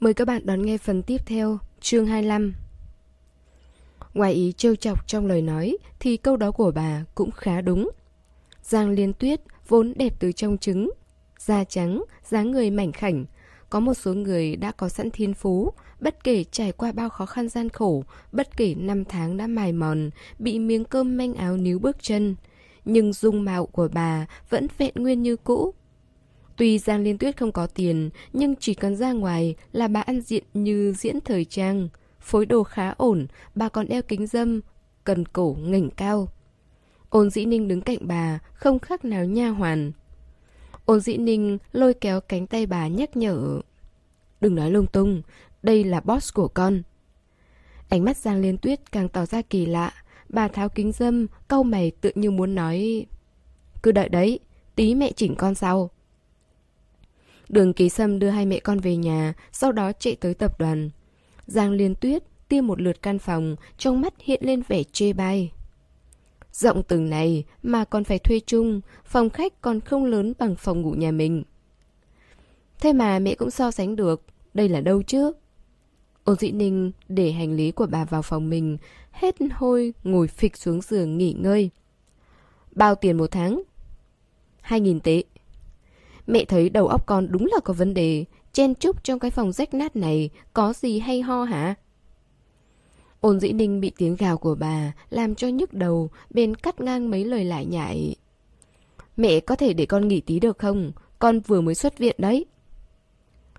Mời các bạn đón nghe phần tiếp theo, chương 25. Ngoài ý trêu chọc trong lời nói thì câu đó của bà cũng khá đúng. Giang Liên Tuyết vốn đẹp từ trong trứng, da trắng, dáng người mảnh khảnh. Có một số người đã có sẵn thiên phú, bất kể trải qua bao khó khăn gian khổ, bất kể năm tháng đã mài mòn, bị miếng cơm manh áo níu bước chân. Nhưng dung mạo của bà vẫn vẹn nguyên như cũ, Tuy Giang Liên Tuyết không có tiền, nhưng chỉ cần ra ngoài là bà ăn diện như diễn thời trang. Phối đồ khá ổn, bà còn đeo kính dâm, cần cổ ngẩng cao. Ôn dĩ ninh đứng cạnh bà, không khác nào nha hoàn. Ôn dĩ ninh lôi kéo cánh tay bà nhắc nhở. Đừng nói lung tung, đây là boss của con. Ánh mắt Giang Liên Tuyết càng tỏ ra kỳ lạ. Bà tháo kính dâm, câu mày tự như muốn nói... Cứ đợi đấy, tí mẹ chỉnh con sau. Đường Kỳ Sâm đưa hai mẹ con về nhà, sau đó chạy tới tập đoàn. Giang Liên Tuyết tiêm một lượt căn phòng, trong mắt hiện lên vẻ chê bai. Rộng từng này mà còn phải thuê chung, phòng khách còn không lớn bằng phòng ngủ nhà mình. Thế mà mẹ cũng so sánh được, đây là đâu chứ? Ôn dĩ ninh để hành lý của bà vào phòng mình, hết hôi ngồi phịch xuống giường nghỉ ngơi. Bao tiền một tháng? Hai nghìn tệ. Mẹ thấy đầu óc con đúng là có vấn đề, chen chúc trong cái phòng rách nát này, có gì hay ho hả? Ôn dĩ ninh bị tiếng gào của bà làm cho nhức đầu, bên cắt ngang mấy lời lại nhại. Mẹ có thể để con nghỉ tí được không? Con vừa mới xuất viện đấy.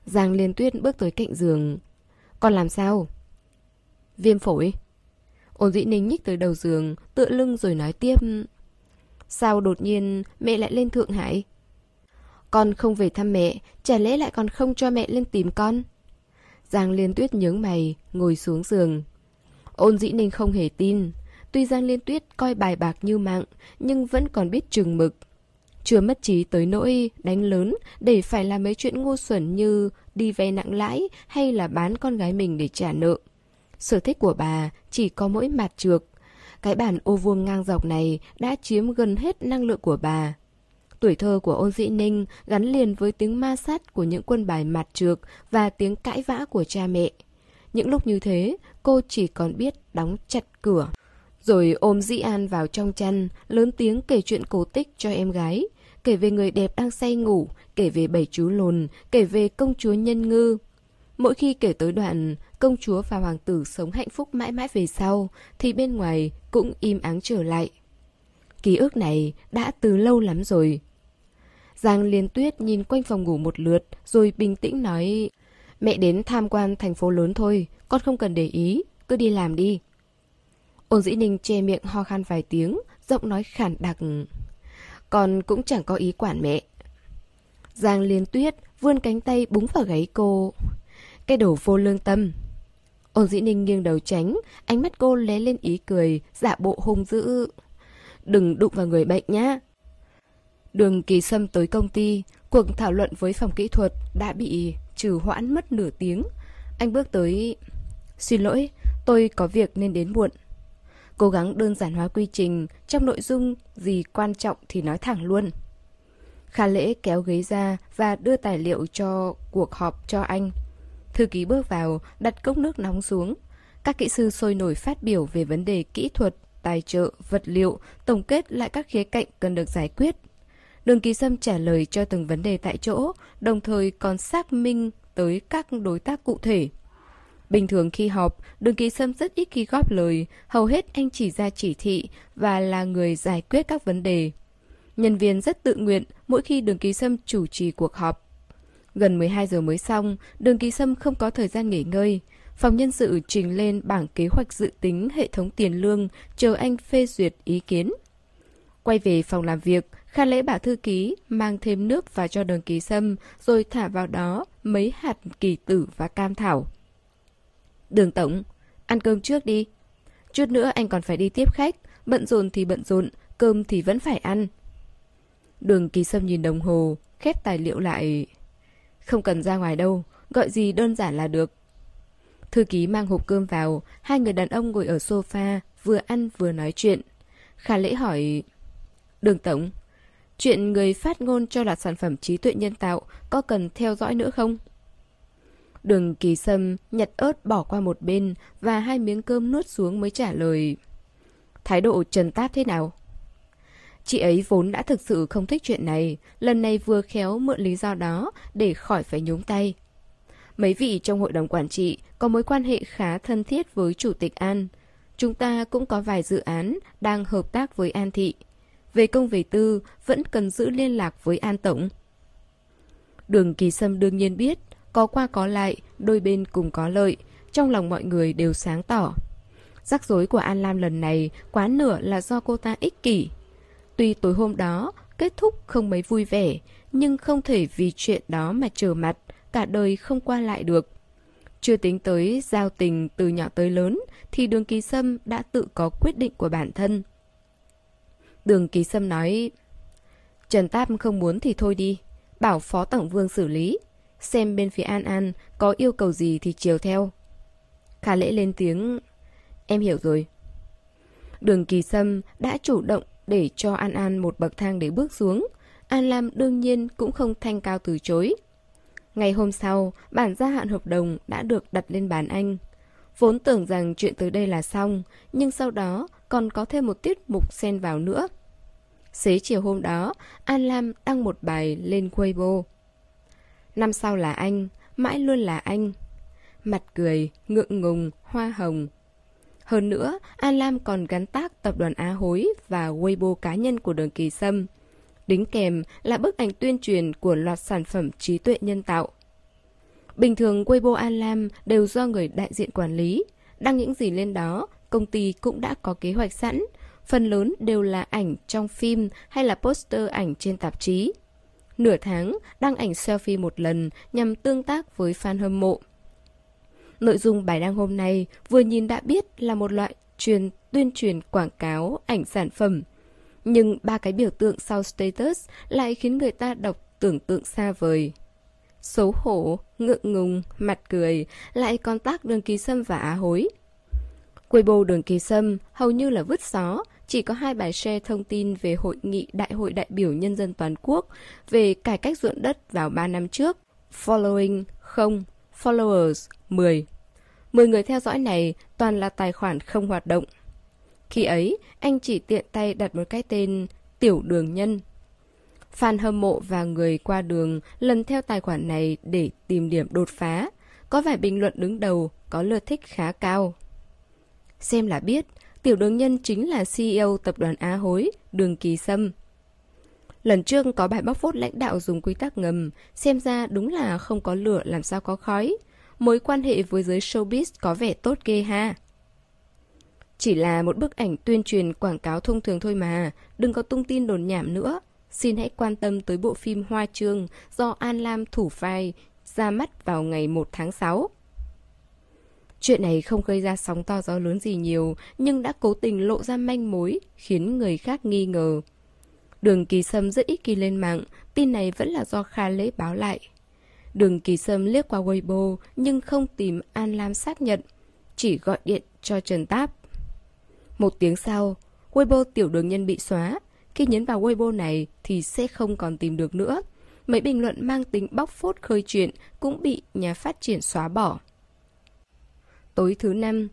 Giang liên tuyết bước tới cạnh giường. Con làm sao? Viêm phổi. Ôn dĩ ninh nhích tới đầu giường, tựa lưng rồi nói tiếp. Sao đột nhiên mẹ lại lên Thượng Hải? Con không về thăm mẹ, chả lẽ lại còn không cho mẹ lên tìm con? Giang Liên Tuyết nhướng mày, ngồi xuống giường. Ôn dĩ ninh không hề tin. Tuy Giang Liên Tuyết coi bài bạc như mạng, nhưng vẫn còn biết chừng mực. Chưa mất trí tới nỗi đánh lớn để phải làm mấy chuyện ngu xuẩn như đi vay nặng lãi hay là bán con gái mình để trả nợ. Sở thích của bà chỉ có mỗi mặt trược. Cái bản ô vuông ngang dọc này đã chiếm gần hết năng lượng của bà. Tuổi thơ của ôn dĩ ninh gắn liền với tiếng ma sát của những quân bài mặt trược và tiếng cãi vã của cha mẹ. Những lúc như thế, cô chỉ còn biết đóng chặt cửa. Rồi ôm dĩ an vào trong chăn, lớn tiếng kể chuyện cổ tích cho em gái. Kể về người đẹp đang say ngủ, kể về bảy chú lùn, kể về công chúa nhân ngư. Mỗi khi kể tới đoạn công chúa và hoàng tử sống hạnh phúc mãi mãi về sau, thì bên ngoài cũng im áng trở lại. Ký ức này đã từ lâu lắm rồi. Giang Liên Tuyết nhìn quanh phòng ngủ một lượt rồi bình tĩnh nói Mẹ đến tham quan thành phố lớn thôi, con không cần để ý, cứ đi làm đi. Ôn dĩ ninh che miệng ho khan vài tiếng, giọng nói khản đặc. Con cũng chẳng có ý quản mẹ. Giang Liên Tuyết vươn cánh tay búng vào gáy cô. Cái đồ vô lương tâm. Ôn dĩ ninh nghiêng đầu tránh, ánh mắt cô lé lên ý cười, giả bộ hung dữ. Đừng đụng vào người bệnh nhá. Đường kỳ sâm tới công ty, cuộc thảo luận với phòng kỹ thuật đã bị trừ hoãn mất nửa tiếng. Anh bước tới... Xin lỗi, tôi có việc nên đến muộn. Cố gắng đơn giản hóa quy trình, trong nội dung gì quan trọng thì nói thẳng luôn. Kha lễ kéo ghế ra và đưa tài liệu cho cuộc họp cho anh. Thư ký bước vào, đặt cốc nước nóng xuống. Các kỹ sư sôi nổi phát biểu về vấn đề kỹ thuật, tài trợ, vật liệu, tổng kết lại các khía cạnh cần được giải quyết. Đường Kỳ Sâm trả lời cho từng vấn đề tại chỗ, đồng thời còn xác minh tới các đối tác cụ thể. Bình thường khi họp, Đường Kỳ Sâm rất ít khi góp lời, hầu hết anh chỉ ra chỉ thị và là người giải quyết các vấn đề. Nhân viên rất tự nguyện mỗi khi Đường Kỳ Sâm chủ trì cuộc họp. Gần 12 giờ mới xong, Đường Kỳ Sâm không có thời gian nghỉ ngơi. Phòng nhân sự trình lên bảng kế hoạch dự tính hệ thống tiền lương, chờ anh phê duyệt ý kiến. Quay về phòng làm việc, Kha lễ bảo thư ký mang thêm nước vào cho đường kỳ sâm rồi thả vào đó mấy hạt kỳ tử và cam thảo. Đường tổng, ăn cơm trước đi. Chút nữa anh còn phải đi tiếp khách, bận rộn thì bận rộn, cơm thì vẫn phải ăn. Đường kỳ sâm nhìn đồng hồ, khép tài liệu lại. Không cần ra ngoài đâu, gọi gì đơn giản là được. Thư ký mang hộp cơm vào, hai người đàn ông ngồi ở sofa, vừa ăn vừa nói chuyện. Khả lễ hỏi... Đường Tổng, chuyện người phát ngôn cho là sản phẩm trí tuệ nhân tạo có cần theo dõi nữa không? Đường kỳ sâm nhặt ớt bỏ qua một bên và hai miếng cơm nuốt xuống mới trả lời. Thái độ trần táp thế nào? Chị ấy vốn đã thực sự không thích chuyện này, lần này vừa khéo mượn lý do đó để khỏi phải nhúng tay. Mấy vị trong hội đồng quản trị có mối quan hệ khá thân thiết với Chủ tịch An. Chúng ta cũng có vài dự án đang hợp tác với An Thị. Về công về tư, vẫn cần giữ liên lạc với An Tổng. Đường Kỳ Sâm đương nhiên biết, có qua có lại, đôi bên cùng có lợi, trong lòng mọi người đều sáng tỏ. Rắc rối của An Lam lần này quá nửa là do cô ta ích kỷ. Tuy tối hôm đó kết thúc không mấy vui vẻ, nhưng không thể vì chuyện đó mà trở mặt, cả đời không qua lại được. Chưa tính tới giao tình từ nhỏ tới lớn thì đường kỳ sâm đã tự có quyết định của bản thân. Đường kỳ sâm nói Trần Táp không muốn thì thôi đi, bảo Phó Tổng Vương xử lý, xem bên phía An An có yêu cầu gì thì chiều theo. Khả lễ lên tiếng Em hiểu rồi. Đường kỳ sâm đã chủ động để cho An An một bậc thang để bước xuống. An Lam đương nhiên cũng không thanh cao từ chối. Ngày hôm sau, bản gia hạn hợp đồng đã được đặt lên bàn anh. Vốn tưởng rằng chuyện tới đây là xong, nhưng sau đó còn có thêm một tiết mục xen vào nữa. Xế chiều hôm đó, An Lam đăng một bài lên Weibo. Năm sau là anh, mãi luôn là anh. Mặt cười, ngượng ngùng, hoa hồng. Hơn nữa, An Lam còn gắn tác tập đoàn Á Hối và Weibo cá nhân của đường kỳ sâm. Đính kèm là bức ảnh tuyên truyền của loạt sản phẩm trí tuệ nhân tạo. Bình thường Weibo An Lam đều do người đại diện quản lý. Đăng những gì lên đó, công ty cũng đã có kế hoạch sẵn. Phần lớn đều là ảnh trong phim hay là poster ảnh trên tạp chí. Nửa tháng, đăng ảnh selfie một lần nhằm tương tác với fan hâm mộ. Nội dung bài đăng hôm nay vừa nhìn đã biết là một loại truyền tuyên truyền quảng cáo ảnh sản phẩm. Nhưng ba cái biểu tượng sau status lại khiến người ta đọc tưởng tượng xa vời. Xấu hổ, ngượng ngùng, mặt cười, lại còn tác đường kỳ sâm và á hối. Weibo đường kỳ sâm hầu như là vứt xó, chỉ có hai bài share thông tin về hội nghị Đại hội đại biểu nhân dân toàn quốc về cải cách ruộng đất vào 3 năm trước. Following 0, followers 10. 10 người theo dõi này toàn là tài khoản không hoạt động. Khi ấy, anh chỉ tiện tay đặt một cái tên Tiểu Đường Nhân. Fan hâm mộ và người qua đường lần theo tài khoản này để tìm điểm đột phá. Có vài bình luận đứng đầu có lượt thích khá cao. Xem là biết, Tiểu Đường Nhân chính là CEO tập đoàn Á Hối, Đường Kỳ Sâm. Lần trước có bài bóc phốt lãnh đạo dùng quy tắc ngầm, xem ra đúng là không có lửa làm sao có khói. Mối quan hệ với giới showbiz có vẻ tốt ghê ha. Chỉ là một bức ảnh tuyên truyền quảng cáo thông thường thôi mà, đừng có tung tin đồn nhảm nữa. Xin hãy quan tâm tới bộ phim Hoa Trương do An Lam thủ vai ra mắt vào ngày 1 tháng 6. Chuyện này không gây ra sóng to gió lớn gì nhiều, nhưng đã cố tình lộ ra manh mối, khiến người khác nghi ngờ. Đường Kỳ Sâm rất ít khi lên mạng, tin này vẫn là do Kha Lễ báo lại. Đường Kỳ Sâm liếc qua Weibo nhưng không tìm An Lam xác nhận, chỉ gọi điện cho Trần Táp. Một tiếng sau, Weibo tiểu đường nhân bị xóa. Khi nhấn vào Weibo này thì sẽ không còn tìm được nữa. Mấy bình luận mang tính bóc phốt khơi chuyện cũng bị nhà phát triển xóa bỏ. Tối thứ năm,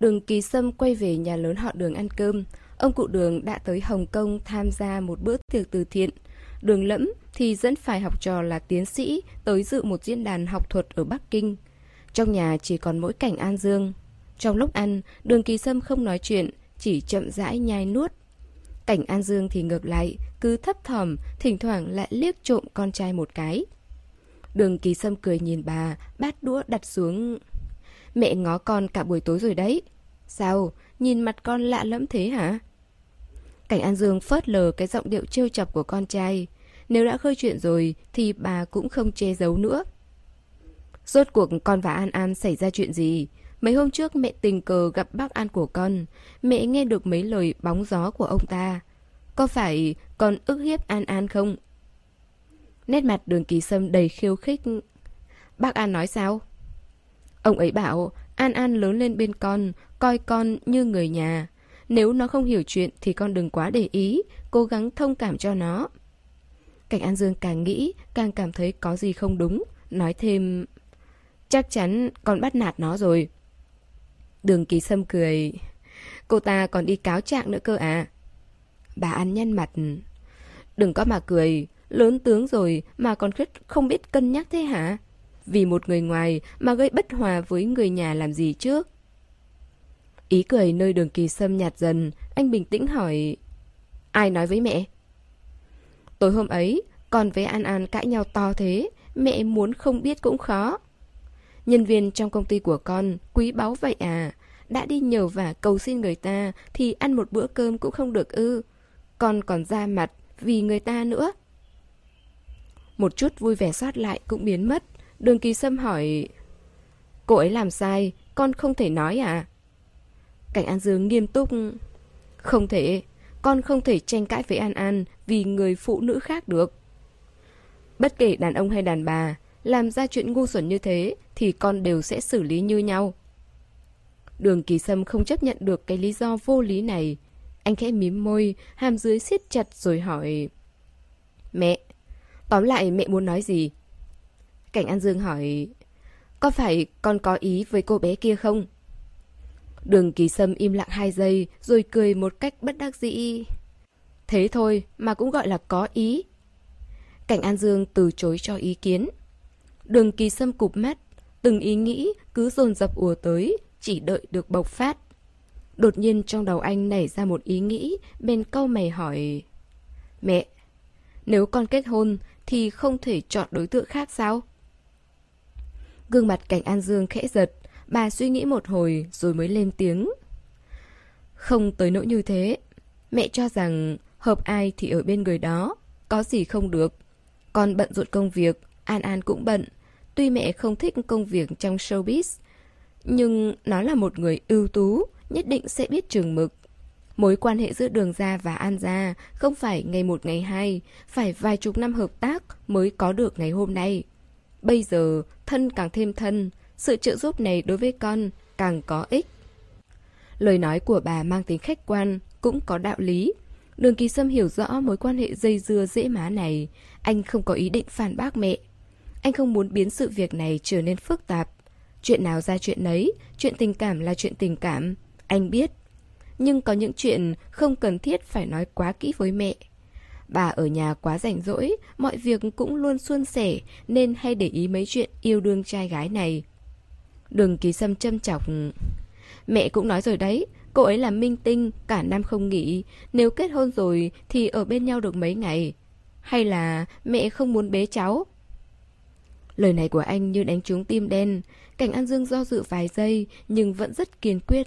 đường Kỳ Sâm quay về nhà lớn họ đường ăn cơm. Ông cụ đường đã tới Hồng Kông tham gia một bữa tiệc từ thiện. Đường lẫm thì dẫn phải học trò là tiến sĩ tới dự một diễn đàn học thuật ở Bắc Kinh. Trong nhà chỉ còn mỗi cảnh An Dương. Trong lúc ăn, đường kỳ sâm không nói chuyện, chỉ chậm rãi nhai nuốt. Cảnh An Dương thì ngược lại, cứ thấp thỏm, thỉnh thoảng lại liếc trộm con trai một cái. Đường kỳ sâm cười nhìn bà, bát đũa đặt xuống. Mẹ ngó con cả buổi tối rồi đấy. Sao, nhìn mặt con lạ lẫm thế hả? Cảnh An Dương phớt lờ cái giọng điệu trêu chọc của con trai. Nếu đã khơi chuyện rồi thì bà cũng không che giấu nữa. Rốt cuộc con và An An xảy ra chuyện gì? Mấy hôm trước mẹ tình cờ gặp bác An của con. Mẹ nghe được mấy lời bóng gió của ông ta. Có phải con ức hiếp An An không? Nét mặt đường kỳ sâm đầy khiêu khích. Bác An nói sao? Ông ấy bảo An An lớn lên bên con, coi con như người nhà. Nếu nó không hiểu chuyện thì con đừng quá để ý, cố gắng thông cảm cho nó. Cảnh An Dương càng nghĩ, càng cảm thấy có gì không đúng, nói thêm... Chắc chắn con bắt nạt nó rồi. Đường kỳ sâm cười. Cô ta còn đi cáo trạng nữa cơ à? Bà an nhăn mặt. Đừng có mà cười, lớn tướng rồi mà còn không biết cân nhắc thế hả? Vì một người ngoài mà gây bất hòa với người nhà làm gì trước? Ý cười nơi đường kỳ sâm nhạt dần, anh bình tĩnh hỏi Ai nói với mẹ? Tối hôm ấy, con với An An cãi nhau to thế, mẹ muốn không biết cũng khó. Nhân viên trong công ty của con, quý báu vậy à? Đã đi nhờ vả cầu xin người ta thì ăn một bữa cơm cũng không được ư. Con còn ra mặt vì người ta nữa. Một chút vui vẻ sót lại cũng biến mất. Đường kỳ sâm hỏi Cô ấy làm sai, con không thể nói à? Cảnh An Dương nghiêm túc Không thể, con không thể tranh cãi với An An vì người phụ nữ khác được. Bất kể đàn ông hay đàn bà, làm ra chuyện ngu xuẩn như thế thì con đều sẽ xử lý như nhau. Đường kỳ sâm không chấp nhận được cái lý do vô lý này. Anh khẽ mím môi, hàm dưới siết chặt rồi hỏi. Mẹ, tóm lại mẹ muốn nói gì? Cảnh An Dương hỏi. Có phải con có ý với cô bé kia không? Đường kỳ sâm im lặng hai giây rồi cười một cách bất đắc dĩ. Thế thôi mà cũng gọi là có ý. Cảnh An Dương từ chối cho ý kiến. Đường kỳ sâm cụp mắt, từng ý nghĩ cứ dồn dập ùa tới, chỉ đợi được bộc phát. Đột nhiên trong đầu anh nảy ra một ý nghĩ, bên câu mày hỏi Mẹ, nếu con kết hôn thì không thể chọn đối tượng khác sao? Gương mặt cảnh An Dương khẽ giật, bà suy nghĩ một hồi rồi mới lên tiếng. Không tới nỗi như thế. Mẹ cho rằng hợp ai thì ở bên người đó, có gì không được. Con bận rộn công việc, An An cũng bận. Tuy mẹ không thích công việc trong showbiz, nhưng nó là một người ưu tú, nhất định sẽ biết trường mực. Mối quan hệ giữa đường ra và An gia không phải ngày một ngày hai, phải vài chục năm hợp tác mới có được ngày hôm nay. Bây giờ, thân càng thêm thân, sự trợ giúp này đối với con càng có ích. Lời nói của bà mang tính khách quan, cũng có đạo lý. Đường Kỳ Sâm hiểu rõ mối quan hệ dây dưa dễ má này. Anh không có ý định phản bác mẹ. Anh không muốn biến sự việc này trở nên phức tạp. Chuyện nào ra chuyện nấy, chuyện tình cảm là chuyện tình cảm. Anh biết. Nhưng có những chuyện không cần thiết phải nói quá kỹ với mẹ. Bà ở nhà quá rảnh rỗi, mọi việc cũng luôn suôn sẻ nên hay để ý mấy chuyện yêu đương trai gái này. Đường kỳ sâm châm chọc. Mẹ cũng nói rồi đấy, cô ấy là minh tinh, cả năm không nghỉ. Nếu kết hôn rồi thì ở bên nhau được mấy ngày. Hay là mẹ không muốn bế cháu? Lời này của anh như đánh trúng tim đen. Cảnh An Dương do dự vài giây nhưng vẫn rất kiên quyết.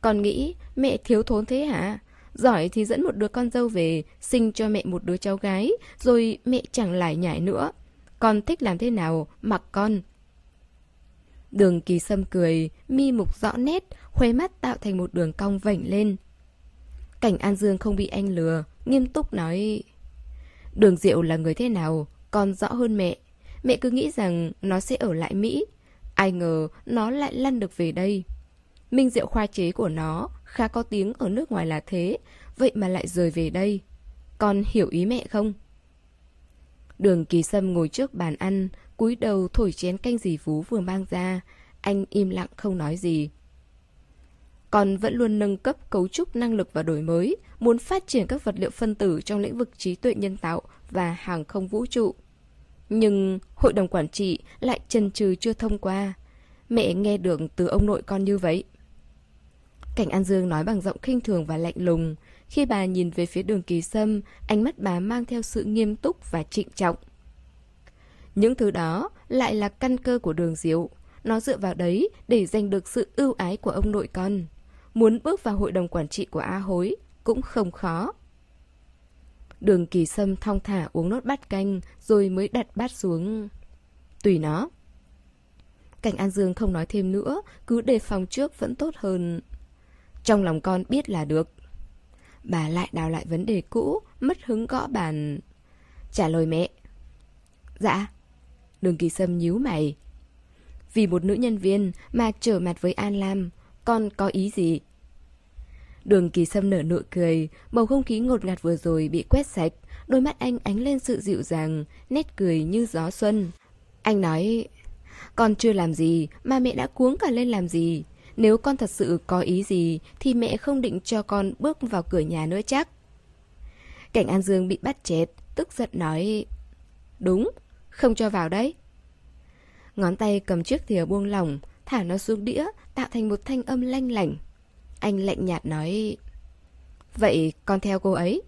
Còn nghĩ mẹ thiếu thốn thế hả? Giỏi thì dẫn một đứa con dâu về, sinh cho mẹ một đứa cháu gái, rồi mẹ chẳng lại nhải nữa. Con thích làm thế nào, mặc con. Đường kỳ sâm cười, mi mục rõ nét, khóe mắt tạo thành một đường cong vảnh lên. Cảnh An Dương không bị anh lừa, nghiêm túc nói... Đường Diệu là người thế nào, con rõ hơn mẹ. Mẹ cứ nghĩ rằng nó sẽ ở lại Mỹ. Ai ngờ nó lại lăn được về đây. Minh diệu khoa chế của nó khá có tiếng ở nước ngoài là thế, vậy mà lại rời về đây. Con hiểu ý mẹ không? Đường kỳ sâm ngồi trước bàn ăn, cúi đầu thổi chén canh dì vú vừa mang ra. Anh im lặng không nói gì. Con vẫn luôn nâng cấp cấu trúc năng lực và đổi mới, muốn phát triển các vật liệu phân tử trong lĩnh vực trí tuệ nhân tạo và hàng không vũ trụ. Nhưng hội đồng quản trị lại chần chừ chưa thông qua. Mẹ nghe được từ ông nội con như vậy. Cảnh An Dương nói bằng giọng khinh thường và lạnh lùng. Khi bà nhìn về phía đường kỳ sâm, ánh mắt bà mang theo sự nghiêm túc và trịnh trọng. Những thứ đó lại là căn cơ của đường diệu. Nó dựa vào đấy để giành được sự ưu ái của ông nội con. Muốn bước vào hội đồng quản trị của A Hối cũng không khó. Đường kỳ sâm thong thả uống nốt bát canh rồi mới đặt bát xuống. Tùy nó. Cảnh An Dương không nói thêm nữa, cứ đề phòng trước vẫn tốt hơn. Trong lòng con biết là được. Bà lại đào lại vấn đề cũ, mất hứng gõ bàn. Trả lời mẹ. Dạ. Đường kỳ sâm nhíu mày. Vì một nữ nhân viên mà trở mặt với An Lam, con có ý gì? Đường kỳ sâm nở nụ cười, bầu không khí ngột ngạt vừa rồi bị quét sạch, đôi mắt anh ánh lên sự dịu dàng, nét cười như gió xuân. Anh nói, Con chưa làm gì mà mẹ đã cuống cả lên làm gì. Nếu con thật sự có ý gì thì mẹ không định cho con bước vào cửa nhà nữa chắc. Cảnh An Dương bị bắt chết tức giận nói Đúng, không cho vào đấy. Ngón tay cầm chiếc thìa buông lỏng, thả nó xuống đĩa, tạo thành một thanh âm lanh lảnh. Anh lạnh nhạt nói Vậy con theo cô ấy.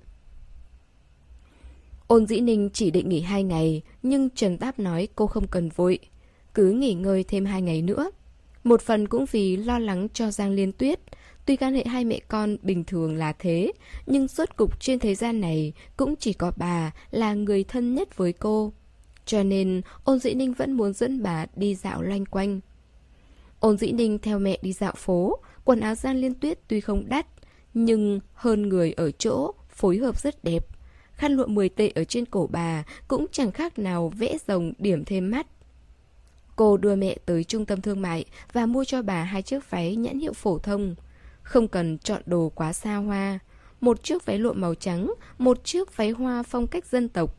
Ôn dĩ ninh chỉ định nghỉ hai ngày, nhưng Trần Táp nói cô không cần vội. Cứ nghỉ ngơi thêm hai ngày nữa. Một phần cũng vì lo lắng cho Giang Liên Tuyết. Tuy quan hệ hai mẹ con bình thường là thế, nhưng suốt cục trên thế gian này cũng chỉ có bà là người thân nhất với cô. Cho nên ôn dĩ ninh vẫn muốn dẫn bà đi dạo loanh quanh. Ôn dĩ ninh theo mẹ đi dạo phố, quần áo Giang Liên Tuyết tuy không đắt, nhưng hơn người ở chỗ, phối hợp rất đẹp. Khăn lụa 10 tệ ở trên cổ bà cũng chẳng khác nào vẽ rồng điểm thêm mắt. Cô đưa mẹ tới trung tâm thương mại và mua cho bà hai chiếc váy nhãn hiệu phổ thông. Không cần chọn đồ quá xa hoa. Một chiếc váy lụa màu trắng, một chiếc váy hoa phong cách dân tộc.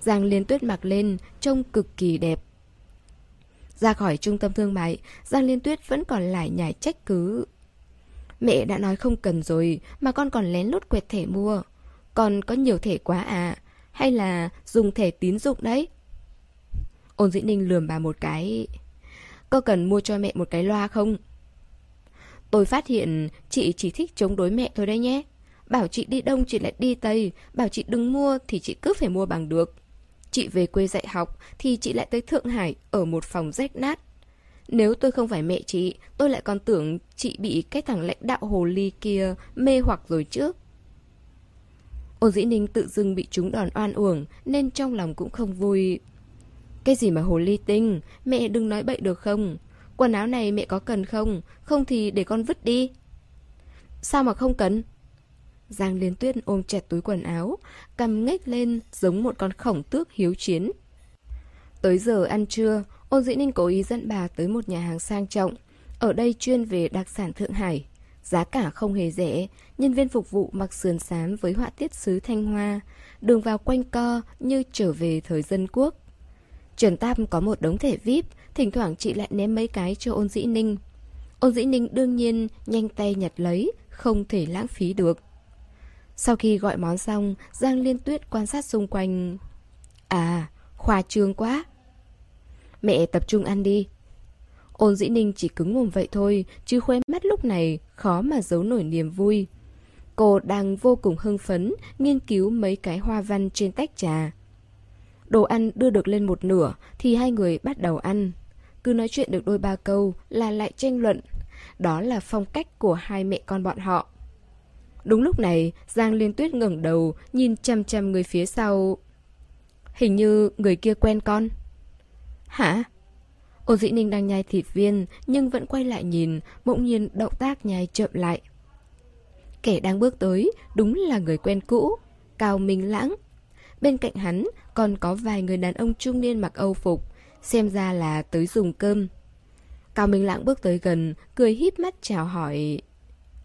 Giang Liên Tuyết mặc lên, trông cực kỳ đẹp. Ra khỏi trung tâm thương mại, Giang Liên Tuyết vẫn còn lại nhải trách cứ. Mẹ đã nói không cần rồi, mà con còn lén lút quẹt thẻ mua. Con có nhiều thẻ quá à? Hay là dùng thẻ tín dụng đấy? Ôn dĩ ninh lườm bà một cái. Có cần mua cho mẹ một cái loa không? Tôi phát hiện chị chỉ thích chống đối mẹ thôi đấy nhé. Bảo chị đi đông chị lại đi tây, bảo chị đừng mua thì chị cứ phải mua bằng được. Chị về quê dạy học thì chị lại tới Thượng Hải ở một phòng rách nát. Nếu tôi không phải mẹ chị, tôi lại còn tưởng chị bị cái thằng lãnh đạo hồ ly kia mê hoặc rồi chứ. Ôn dĩ ninh tự dưng bị chúng đòn oan uổng nên trong lòng cũng không vui. Cái gì mà hồ ly tinh, mẹ đừng nói bậy được không? Quần áo này mẹ có cần không? Không thì để con vứt đi. Sao mà không cần? Giang Liên Tuyết ôm chặt túi quần áo, cầm ngách lên giống một con khổng tước hiếu chiến. Tới giờ ăn trưa, Ôn Dĩ Ninh cố ý dẫn bà tới một nhà hàng sang trọng. Ở đây chuyên về đặc sản Thượng Hải. Giá cả không hề rẻ, nhân viên phục vụ mặc sườn xám với họa tiết sứ Thanh Hoa, đường vào quanh co như trở về thời dân quốc. Trần Tam có một đống thẻ VIP, thỉnh thoảng chị lại ném mấy cái cho ôn dĩ ninh. Ôn dĩ ninh đương nhiên nhanh tay nhặt lấy, không thể lãng phí được. Sau khi gọi món xong, Giang Liên Tuyết quan sát xung quanh. À, khoa trương quá. Mẹ tập trung ăn đi. Ôn dĩ ninh chỉ cứng mồm vậy thôi, chứ khoe mắt lúc này khó mà giấu nổi niềm vui. Cô đang vô cùng hưng phấn, nghiên cứu mấy cái hoa văn trên tách trà. Đồ ăn đưa được lên một nửa thì hai người bắt đầu ăn. Cứ nói chuyện được đôi ba câu là lại tranh luận. Đó là phong cách của hai mẹ con bọn họ. Đúng lúc này, Giang Liên Tuyết ngẩng đầu, nhìn chăm chăm người phía sau. Hình như người kia quen con. Hả? Ô dĩ ninh đang nhai thịt viên, nhưng vẫn quay lại nhìn, bỗng nhiên động tác nhai chậm lại. Kẻ đang bước tới, đúng là người quen cũ, Cao Minh Lãng. Bên cạnh hắn còn có vài người đàn ông trung niên mặc âu phục, xem ra là tới dùng cơm. Cao Minh Lãng bước tới gần, cười híp mắt chào hỏi.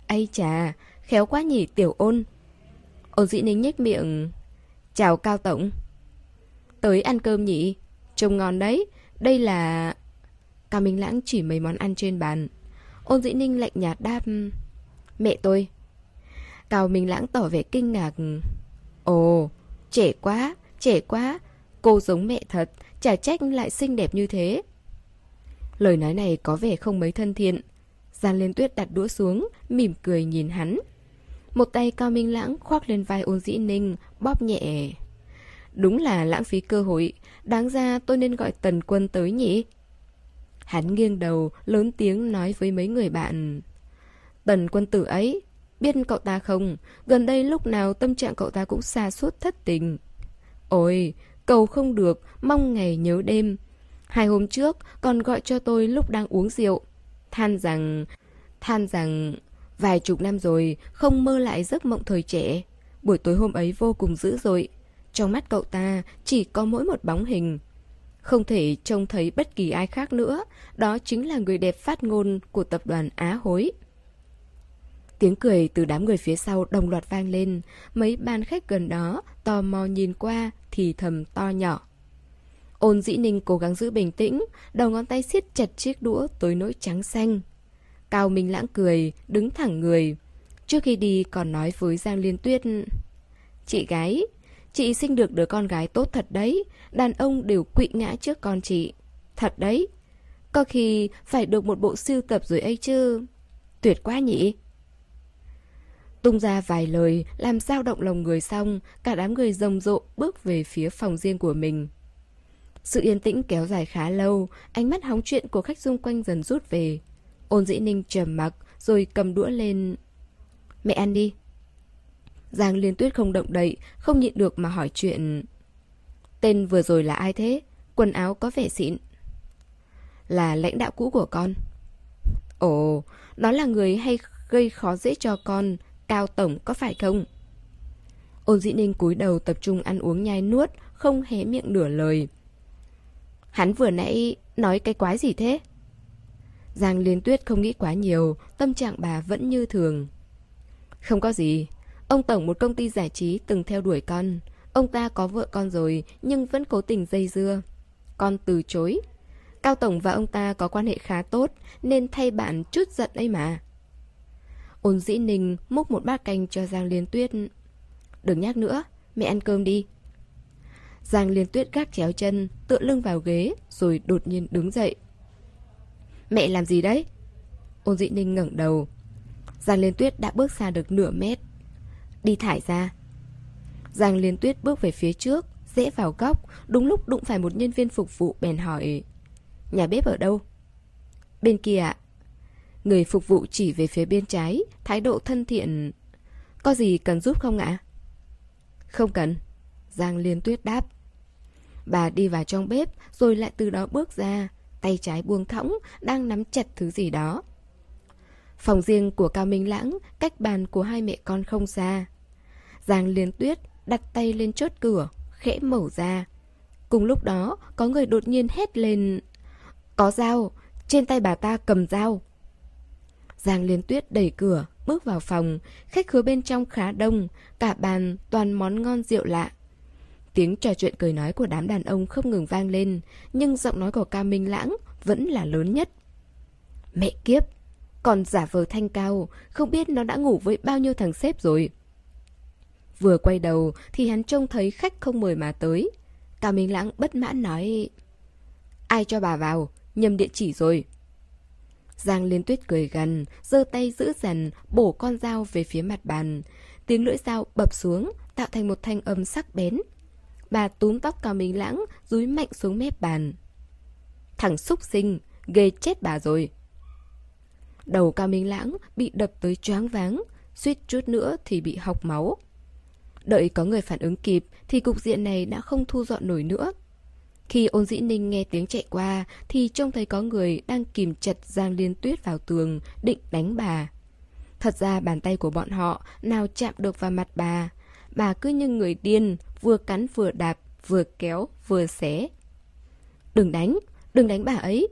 Ây chà, khéo quá nhỉ tiểu ôn. Ôn dĩ ninh nhếch miệng. Chào Cao Tổng. Tới ăn cơm nhỉ? Trông ngon đấy, đây là... Cao Minh Lãng chỉ mấy món ăn trên bàn. Ôn dĩ ninh lạnh nhạt đáp. Mẹ tôi. Cao Minh Lãng tỏ vẻ kinh ngạc. Ồ, trẻ quá, trẻ quá. Cô giống mẹ thật, chả trách lại xinh đẹp như thế. Lời nói này có vẻ không mấy thân thiện. Giang Liên Tuyết đặt đũa xuống, mỉm cười nhìn hắn. Một tay Cao Minh Lãng khoác lên vai ôn dĩ ninh, bóp nhẹ. Đúng là lãng phí cơ hội, đáng ra tôi nên gọi tần quân tới nhỉ? Hắn nghiêng đầu, lớn tiếng nói với mấy người bạn. Tần quân tử ấy, biết cậu ta không? Gần đây lúc nào tâm trạng cậu ta cũng xa suốt thất tình. Ôi, cầu không được, mong ngày nhớ đêm. Hai hôm trước còn gọi cho tôi lúc đang uống rượu. Than rằng... Than rằng... Vài chục năm rồi, không mơ lại giấc mộng thời trẻ. Buổi tối hôm ấy vô cùng dữ dội. Trong mắt cậu ta chỉ có mỗi một bóng hình. Không thể trông thấy bất kỳ ai khác nữa, đó chính là người đẹp phát ngôn của tập đoàn Á Hối. Tiếng cười từ đám người phía sau đồng loạt vang lên, mấy ban khách gần đó tò mò nhìn qua thì thầm to nhỏ. Ôn dĩ ninh cố gắng giữ bình tĩnh, đầu ngón tay siết chặt chiếc đũa tới nỗi trắng xanh. Cao Minh Lãng cười, đứng thẳng người. Trước khi đi còn nói với Giang Liên Tuyết Chị gái, chị sinh được đứa con gái tốt thật đấy Đàn ông đều quỵ ngã trước con chị Thật đấy Có khi phải được một bộ siêu tập rồi ấy chứ Tuyệt quá nhỉ Tung ra vài lời Làm dao động lòng người xong Cả đám người rồng rộ bước về phía phòng riêng của mình Sự yên tĩnh kéo dài khá lâu Ánh mắt hóng chuyện của khách xung quanh dần rút về Ôn dĩ ninh trầm mặc Rồi cầm đũa lên Mẹ ăn đi Giang Liên Tuyết không động đậy, không nhịn được mà hỏi chuyện. Tên vừa rồi là ai thế? Quần áo có vẻ xịn. Là lãnh đạo cũ của con. Ồ, đó là người hay gây khó dễ cho con, Cao Tổng có phải không? Ôn dĩ ninh cúi đầu tập trung ăn uống nhai nuốt, không hé miệng nửa lời. Hắn vừa nãy nói cái quái gì thế? Giang Liên Tuyết không nghĩ quá nhiều, tâm trạng bà vẫn như thường. Không có gì, Ông Tổng một công ty giải trí từng theo đuổi con. Ông ta có vợ con rồi nhưng vẫn cố tình dây dưa. Con từ chối. Cao Tổng và ông ta có quan hệ khá tốt nên thay bạn chút giận ấy mà. Ôn dĩ ninh múc một bát canh cho Giang Liên Tuyết. Đừng nhắc nữa, mẹ ăn cơm đi. Giang Liên Tuyết gác chéo chân, tựa lưng vào ghế rồi đột nhiên đứng dậy. Mẹ làm gì đấy? Ôn dĩ ninh ngẩng đầu. Giang Liên Tuyết đã bước xa được nửa mét. Đi thải ra Giang Liên Tuyết bước về phía trước Dễ vào góc Đúng lúc đụng phải một nhân viên phục vụ bèn hỏi Nhà bếp ở đâu? Bên kia ạ Người phục vụ chỉ về phía bên trái Thái độ thân thiện Có gì cần giúp không ạ? Không cần Giang Liên Tuyết đáp Bà đi vào trong bếp Rồi lại từ đó bước ra Tay trái buông thõng Đang nắm chặt thứ gì đó Phòng riêng của Cao Minh Lãng Cách bàn của hai mẹ con không xa Giang Liên Tuyết đặt tay lên chốt cửa, khẽ mở ra. Cùng lúc đó, có người đột nhiên hét lên. Có dao, trên tay bà ta cầm dao. Giang Liên Tuyết đẩy cửa, bước vào phòng. Khách khứa bên trong khá đông, cả bàn toàn món ngon rượu lạ. Tiếng trò chuyện cười nói của đám đàn ông không ngừng vang lên, nhưng giọng nói của ca Minh Lãng vẫn là lớn nhất. Mẹ kiếp, còn giả vờ thanh cao, không biết nó đã ngủ với bao nhiêu thằng sếp rồi. Vừa quay đầu thì hắn trông thấy khách không mời mà tới. Cao Minh Lãng bất mãn nói Ai cho bà vào? Nhầm địa chỉ rồi. Giang Liên Tuyết cười gần, giơ tay giữ dần, bổ con dao về phía mặt bàn. Tiếng lưỡi dao bập xuống, tạo thành một thanh âm sắc bén. Bà túm tóc Cao Minh Lãng, rúi mạnh xuống mép bàn. Thằng xúc sinh, ghê chết bà rồi. Đầu Cao Minh Lãng bị đập tới choáng váng, suýt chút nữa thì bị học máu. Đợi có người phản ứng kịp thì cục diện này đã không thu dọn nổi nữa. Khi ôn dĩ ninh nghe tiếng chạy qua thì trông thấy có người đang kìm chặt Giang Liên Tuyết vào tường, định đánh bà. Thật ra bàn tay của bọn họ nào chạm được vào mặt bà. Bà cứ như người điên, vừa cắn vừa đạp, vừa kéo, vừa xé. Đừng đánh, đừng đánh bà ấy.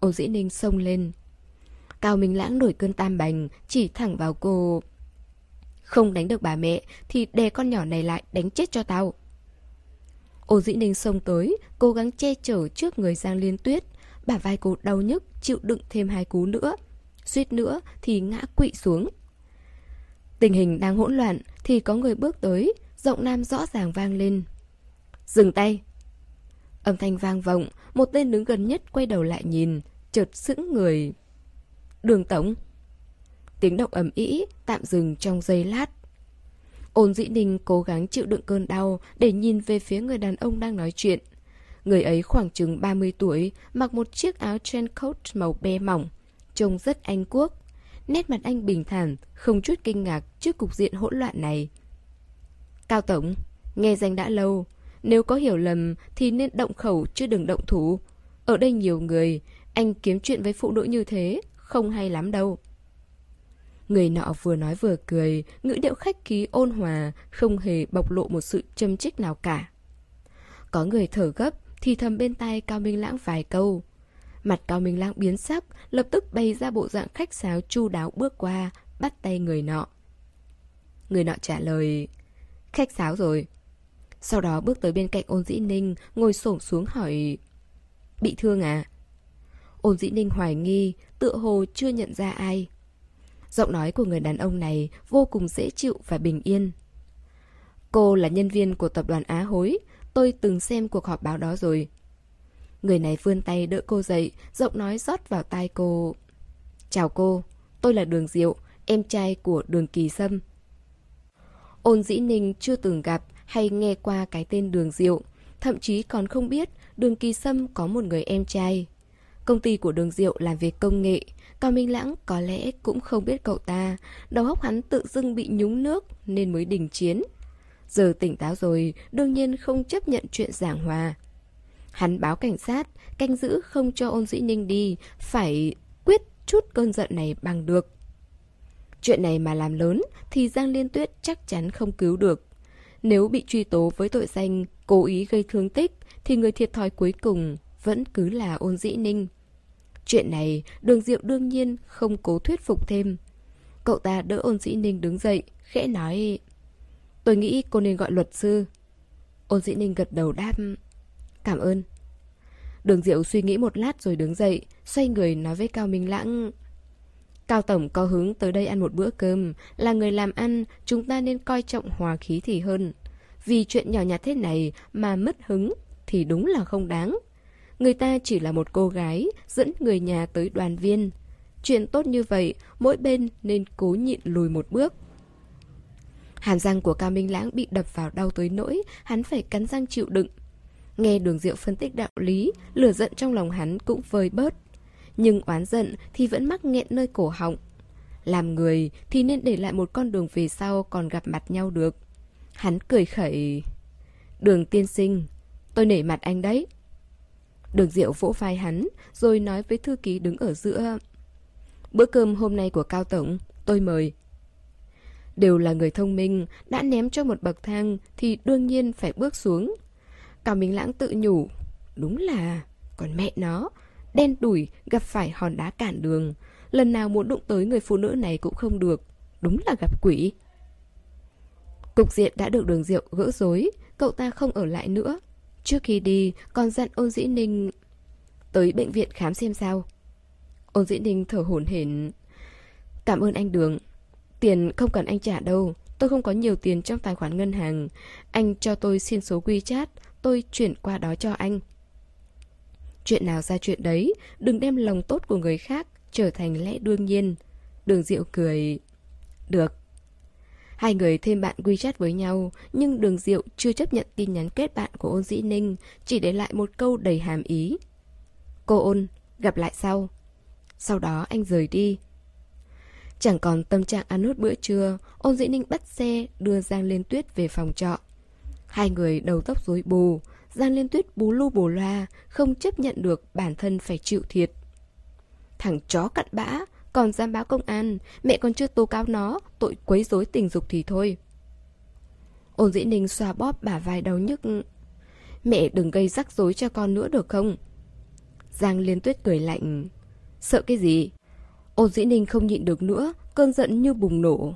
Ôn dĩ ninh xông lên. Cao Minh Lãng nổi cơn tam bành, chỉ thẳng vào cô. Không đánh được bà mẹ Thì đè con nhỏ này lại đánh chết cho tao Ô dĩ ninh xông tới, Cố gắng che chở trước người Giang Liên Tuyết. Bà vai cô đau nhức, Chịu đựng thêm hai cú nữa. Suýt nữa thì ngã quỵ xuống. Tình hình đang hỗn loạn Thì có người bước tới, Giọng nam rõ ràng vang lên. Dừng tay. Âm thanh vang vọng, Một tên đứng gần nhất quay đầu lại nhìn, Chợt sững người. Đường Tổng Tiếng động ầm ĩ tạm dừng trong giây lát. Ôn dĩ ninh cố gắng chịu đựng cơn đau để nhìn về phía người đàn ông đang nói chuyện. Người ấy khoảng chừng 30 tuổi, mặc một chiếc áo trench màu be mỏng, trông rất anh quốc. Nét mặt anh bình thản, không chút kinh ngạc trước cục diện hỗn loạn này. Cao Tổng, nghe danh đã lâu, nếu có hiểu lầm thì nên động khẩu chứ đừng động thủ. Ở đây nhiều người, anh kiếm chuyện với phụ nữ như thế, không hay lắm đâu. Người nọ vừa nói vừa cười, ngữ điệu khách khí ôn hòa, không hề bộc lộ một sự châm chích nào cả. Có người thở gấp, thì thầm bên tai Cao Minh Lãng vài câu. Mặt Cao Minh Lãng biến sắc, lập tức bày ra bộ dạng khách sáo chu đáo bước qua, bắt tay người nọ. Người nọ trả lời, khách sáo rồi. Sau đó bước tới bên cạnh ôn dĩ ninh, ngồi xổm xuống hỏi... Bị thương à? Ôn dĩ ninh hoài nghi, tựa hồ chưa nhận ra ai. Giọng nói của người đàn ông này vô cùng dễ chịu và bình yên. Cô là nhân viên của tập đoàn Á Hối, tôi từng xem cuộc họp báo đó rồi. Người này vươn tay đỡ cô dậy, giọng nói rót vào tai cô. Chào cô, tôi là Đường Diệu, em trai của Đường Kỳ Sâm. Ôn dĩ ninh chưa từng gặp hay nghe qua cái tên Đường Diệu, thậm chí còn không biết Đường Kỳ Sâm có một người em trai. Công ty của Đường Diệu làm việc công nghệ, Cao Minh Lãng có lẽ cũng không biết cậu ta, đầu óc hắn tự dưng bị nhúng nước nên mới đình chiến. Giờ tỉnh táo rồi, đương nhiên không chấp nhận chuyện giảng hòa. Hắn báo cảnh sát, canh giữ không cho ôn dĩ ninh đi, phải quyết chút cơn giận này bằng được. Chuyện này mà làm lớn thì Giang Liên Tuyết chắc chắn không cứu được. Nếu bị truy tố với tội danh cố ý gây thương tích thì người thiệt thòi cuối cùng vẫn cứ là ôn dĩ ninh. Chuyện này đường diệu đương nhiên không cố thuyết phục thêm. Cậu ta đỡ ôn sĩ ninh đứng dậy, khẽ nói Tôi nghĩ cô nên gọi luật sư. Ôn sĩ ninh gật đầu đáp Cảm ơn. Đường diệu suy nghĩ một lát rồi đứng dậy, xoay người nói với Cao Minh Lãng Cao Tổng có hứng tới đây ăn một bữa cơm, là người làm ăn, chúng ta nên coi trọng hòa khí thì hơn. Vì chuyện nhỏ nhặt thế này mà mất hứng thì đúng là không đáng. Người ta chỉ là một cô gái dẫn người nhà tới đoàn viên. Chuyện tốt như vậy, mỗi bên nên cố nhịn lùi một bước. Hàm răng của Cao Minh Lãng bị đập vào đau tới nỗi, hắn phải cắn răng chịu đựng. Nghe đường diệu phân tích đạo lý, lửa giận trong lòng hắn cũng vơi bớt. Nhưng oán giận thì vẫn mắc nghẹn nơi cổ họng. Làm người thì nên để lại một con đường về sau còn gặp mặt nhau được. Hắn cười khẩy. Đường tiên sinh, tôi nể mặt anh đấy. Đường Diệu vỗ vai hắn, rồi nói với thư ký đứng ở giữa. Bữa cơm hôm nay của Cao Tổng, tôi mời. Đều là người thông minh, đã ném cho một bậc thang thì đương nhiên phải bước xuống. Cao Minh Lãng tự nhủ, đúng là, còn mẹ nó, đen đủi gặp phải hòn đá cản đường. Lần nào muốn đụng tới người phụ nữ này cũng không được, đúng là gặp quỷ. Cục diện đã được đường diệu gỡ rối, cậu ta không ở lại nữa. Trước khi đi, còn dặn ôn dĩ ninh tới bệnh viện khám xem sao. Ôn dĩ ninh thở hổn hển. Cảm ơn anh Đường. Tiền không cần anh trả đâu. Tôi không có nhiều tiền trong tài khoản ngân hàng. Anh cho tôi xin số WeChat, tôi chuyển qua đó cho anh. Chuyện nào ra chuyện đấy, đừng đem lòng tốt của người khác trở thành lẽ đương nhiên. Đường Diệu cười. Được. Hai người thêm bạn WeChat với nhau, nhưng Đường Diệu chưa chấp nhận tin nhắn kết bạn của ôn dĩ ninh, chỉ để lại một câu đầy hàm ý. Cô ôn, gặp lại sau. Sau đó anh rời đi. Chẳng còn tâm trạng ăn nốt bữa trưa, ôn dĩ ninh bắt xe đưa Giang Liên Tuyết về phòng trọ. Hai người đầu tóc rối bù, Giang Liên Tuyết bú lu bù loa, không chấp nhận được bản thân phải chịu thiệt. Thằng chó cặn bã, còn dám báo công an, mẹ còn chưa tố cáo nó, tội quấy rối tình dục thì thôi. Ôn dĩ ninh xoa bóp bả vai đau nhức. Mẹ đừng gây rắc rối cho con nữa được không? Giang Liên Tuyết cười lạnh. Sợ cái gì? Ôn dĩ ninh không nhịn được nữa, cơn giận như bùng nổ.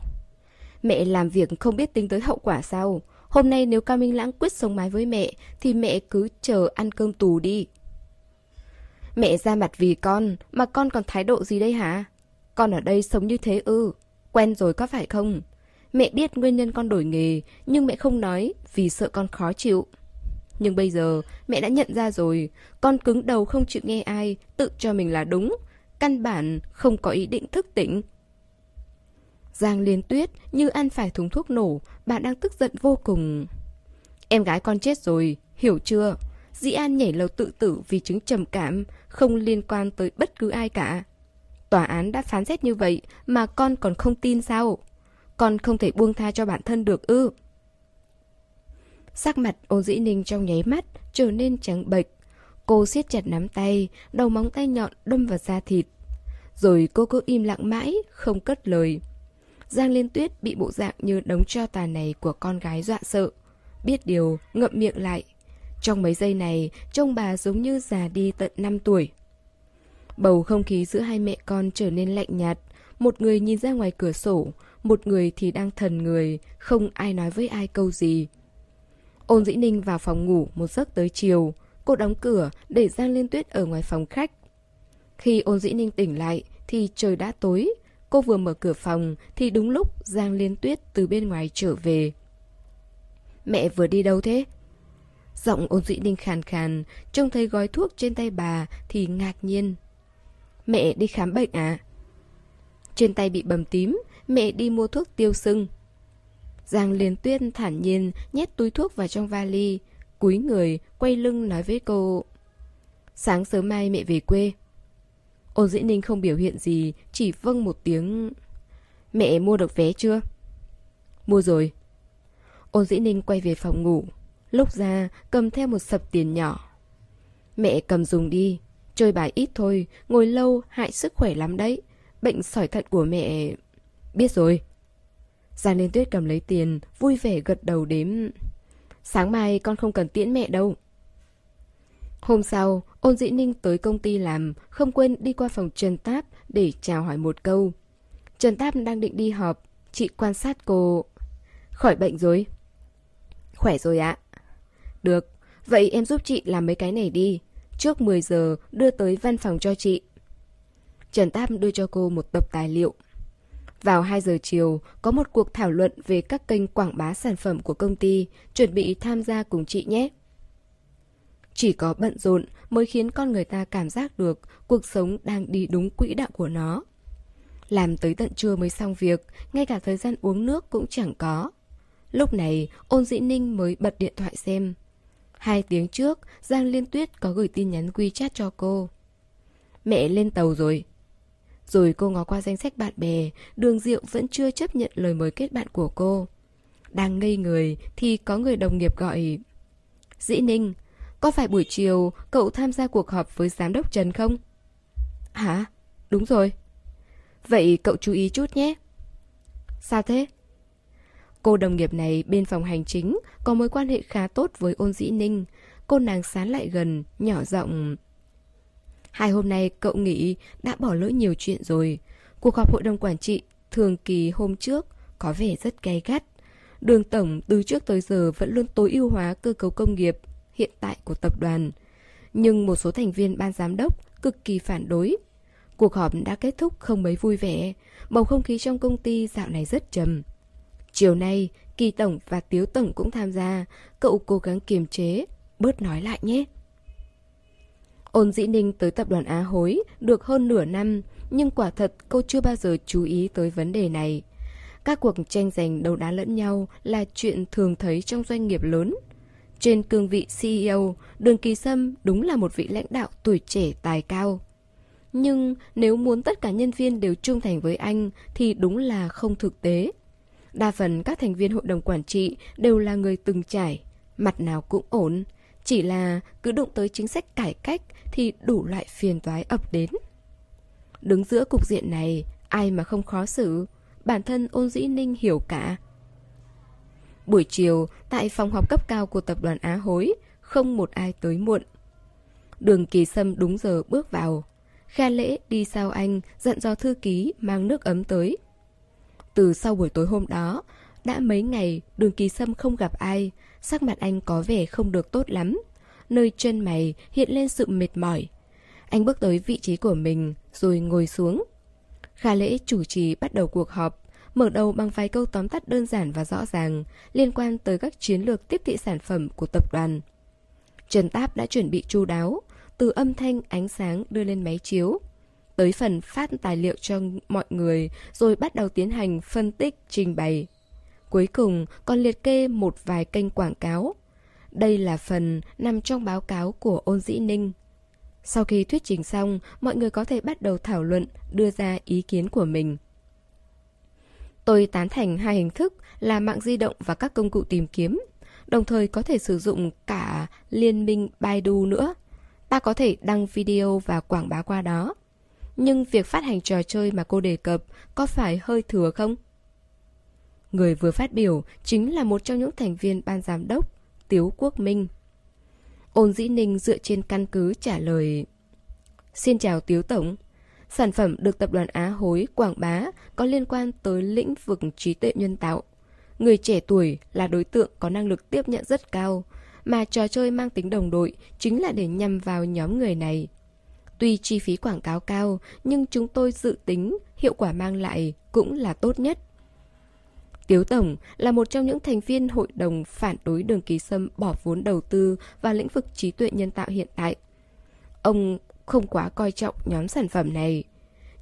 Mẹ làm việc không biết tính tới hậu quả sao? Hôm nay nếu Cao Minh Lãng quyết sống mái với mẹ, thì mẹ cứ chờ ăn cơm tù đi. Mẹ ra mặt vì con, mà con còn thái độ gì đây hả? Con ở đây sống như thế ư? Quen rồi có phải không? Mẹ biết nguyên nhân con đổi nghề, nhưng mẹ không nói vì sợ con khó chịu. Nhưng bây giờ mẹ đã nhận ra rồi, con cứng đầu không chịu nghe ai, tự cho mình là đúng, căn bản không có ý định thức tỉnh. Giang liên tuyết như ăn phải thùng thuốc nổ, bà đang tức giận vô cùng. Em gái con chết rồi, hiểu chưa? Dĩ An nhảy lầu tự tử vì chứng trầm cảm, không liên quan tới bất cứ ai cả. Tòa án đã phán xét như vậy mà con còn không tin sao? Con không thể buông tha cho bản thân được ư? Sắc mặt ô dĩ ninh trong nháy mắt trở nên trắng bệch. Cô siết chặt nắm tay, đầu móng tay nhọn đâm vào da thịt. Rồi cô cứ im lặng mãi, không cất lời. Giang Liên Tuyết bị bộ dạng như đống cho tàn này của con gái dọa sợ. Biết điều, ngậm miệng lại. Trong mấy giây này, trông bà giống như già đi tận 5 tuổi. Bầu không khí giữa hai mẹ con trở nên lạnh nhạt. Một người nhìn ra ngoài cửa sổ, một người thì đang thần người, không ai nói với ai câu gì. Ôn Dĩ Ninh vào phòng ngủ một giấc tới chiều. Cô đóng cửa để Giang Liên Tuyết ở ngoài phòng khách. Khi Ôn Dĩ Ninh tỉnh lại thì trời đã tối. Cô vừa mở cửa phòng thì đúng lúc Giang Liên Tuyết từ bên ngoài trở về. Mẹ vừa đi đâu thế? Giọng ôn dĩ ninh khàn khàn, trông thấy gói thuốc trên tay bà thì ngạc nhiên. Mẹ đi khám bệnh à? Trên tay bị bầm tím, mẹ đi mua thuốc tiêu sưng. Giang liền tuyên thản nhiên nhét túi thuốc vào trong vali, cúi người, quay lưng nói với cô. Sáng sớm mai mẹ về quê. Ôn dĩ ninh không biểu hiện gì, chỉ vâng một tiếng. Mẹ mua được vé chưa? Mua rồi. Ôn dĩ ninh quay về phòng ngủ. Lúc ra, cầm theo một sập tiền nhỏ. Mẹ cầm dùng đi. Chơi bài ít thôi, ngồi lâu hại sức khỏe lắm đấy. Bệnh sỏi thận của mẹ... Biết rồi. Giang Liên Tuyết cầm lấy tiền, vui vẻ gật đầu đếm. Sáng mai con không cần tiễn mẹ đâu. Hôm sau, ôn dĩ ninh tới công ty làm, không quên đi qua phòng Trần Táp để chào hỏi một câu. Trần Táp đang định đi họp, chị quan sát cô. Khỏi bệnh rồi. Khỏe rồi ạ. Được, vậy em giúp chị làm mấy cái này đi. Trước 10 giờ đưa tới văn phòng cho chị. Trần Tam đưa cho cô một tập tài liệu. Vào 2 giờ chiều, có một cuộc thảo luận về các kênh quảng bá sản phẩm của công ty, chuẩn bị tham gia cùng chị nhé. Chỉ có bận rộn mới khiến con người ta cảm giác được cuộc sống đang đi đúng quỹ đạo của nó. Làm tới tận trưa mới xong việc, ngay cả thời gian uống nước cũng chẳng có. Lúc này, ôn dĩ ninh mới bật điện thoại xem. Hai tiếng trước, Giang Liên Tuyết có gửi tin nhắn WeChat cho cô. Mẹ lên tàu rồi. Rồi cô ngó qua danh sách bạn bè, đường diệu vẫn chưa chấp nhận lời mời kết bạn của cô. Đang ngây người thì có người đồng nghiệp gọi. Dĩ Ninh, có phải buổi chiều cậu tham gia cuộc họp với giám đốc Trần không? Hả? Đúng rồi. Vậy cậu chú ý chút nhé. Sao thế? Cô đồng nghiệp này bên phòng hành chính có mối quan hệ khá tốt với ôn dĩ ninh. Cô nàng sán lại gần, nhỏ giọng. Hai hôm nay cậu nghĩ đã bỏ lỡ nhiều chuyện rồi. Cuộc họp hội đồng quản trị thường kỳ hôm trước có vẻ rất gay gắt. Đường Tổng từ trước tới giờ vẫn luôn tối ưu hóa cơ cấu công nghiệp hiện tại của tập đoàn. Nhưng một số thành viên ban giám đốc cực kỳ phản đối. Cuộc họp đã kết thúc không mấy vui vẻ, bầu không khí trong công ty dạo này rất trầm. Chiều nay, Kỳ Tổng và Tiếu Tổng cũng tham gia, cậu cố gắng kiềm chế, bớt nói lại nhé. Ôn dĩ ninh tới tập đoàn Á Hối được hơn nửa năm, nhưng quả thật cô chưa bao giờ chú ý tới vấn đề này. Các cuộc tranh giành đấu đá lẫn nhau là chuyện thường thấy trong doanh nghiệp lớn. Trên cương vị CEO, Đường Kỳ Sâm đúng là một vị lãnh đạo tuổi trẻ tài cao. Nhưng nếu muốn tất cả nhân viên đều trung thành với anh thì đúng là không thực tế. Đa phần các thành viên hội đồng quản trị đều là người từng trải, mặt nào cũng ổn. Chỉ là cứ đụng tới chính sách cải cách thì đủ loại phiền toái ập đến. Đứng giữa cục diện này, ai mà không khó xử, bản thân ôn dĩ ninh hiểu cả. Buổi chiều, tại phòng họp cấp cao của tập đoàn Á Hối, không một ai tới muộn. Đường kỳ sâm đúng giờ bước vào. Kha lễ đi sau anh, dặn dò thư ký mang nước ấm tới. Từ sau buổi tối hôm đó, đã mấy ngày đường kỳ sâm không gặp ai, sắc mặt anh có vẻ không được tốt lắm. Nơi chân mày hiện lên sự mệt mỏi. Anh bước tới vị trí của mình rồi ngồi xuống. Kha lễ chủ trì bắt đầu cuộc họp, mở đầu bằng vài câu tóm tắt đơn giản và rõ ràng liên quan tới các chiến lược tiếp thị sản phẩm của tập đoàn. Trần Táp đã chuẩn bị chu đáo, từ âm thanh ánh sáng đưa lên máy chiếu, tới phần phát tài liệu cho mọi người rồi bắt đầu tiến hành phân tích, trình bày. Cuối cùng còn liệt kê một vài kênh quảng cáo. Đây là phần nằm trong báo cáo của ôn dĩ ninh. Sau khi thuyết trình xong, mọi người có thể bắt đầu thảo luận, đưa ra ý kiến của mình. Tôi tán thành hai hình thức là mạng di động và các công cụ tìm kiếm, đồng thời có thể sử dụng cả liên minh Baidu nữa. Ta có thể đăng video và quảng bá qua đó. Nhưng việc phát hành trò chơi mà cô đề cập có phải hơi thừa không? Người vừa phát biểu chính là một trong những thành viên ban giám đốc, Tiếu Quốc Minh. Ôn Dĩ Ninh dựa trên căn cứ trả lời Xin chào Tiếu Tổng Sản phẩm được tập đoàn Á Hối quảng bá có liên quan tới lĩnh vực trí tuệ nhân tạo. Người trẻ tuổi là đối tượng có năng lực tiếp nhận rất cao, mà trò chơi mang tính đồng đội chính là để nhằm vào nhóm người này. Tuy chi phí quảng cáo cao, nhưng chúng tôi dự tính hiệu quả mang lại cũng là tốt nhất. Tiếu Tổng là một trong những thành viên hội đồng phản đối đường kỳ sâm bỏ vốn đầu tư vào lĩnh vực trí tuệ nhân tạo hiện tại. Ông không quá coi trọng nhóm sản phẩm này.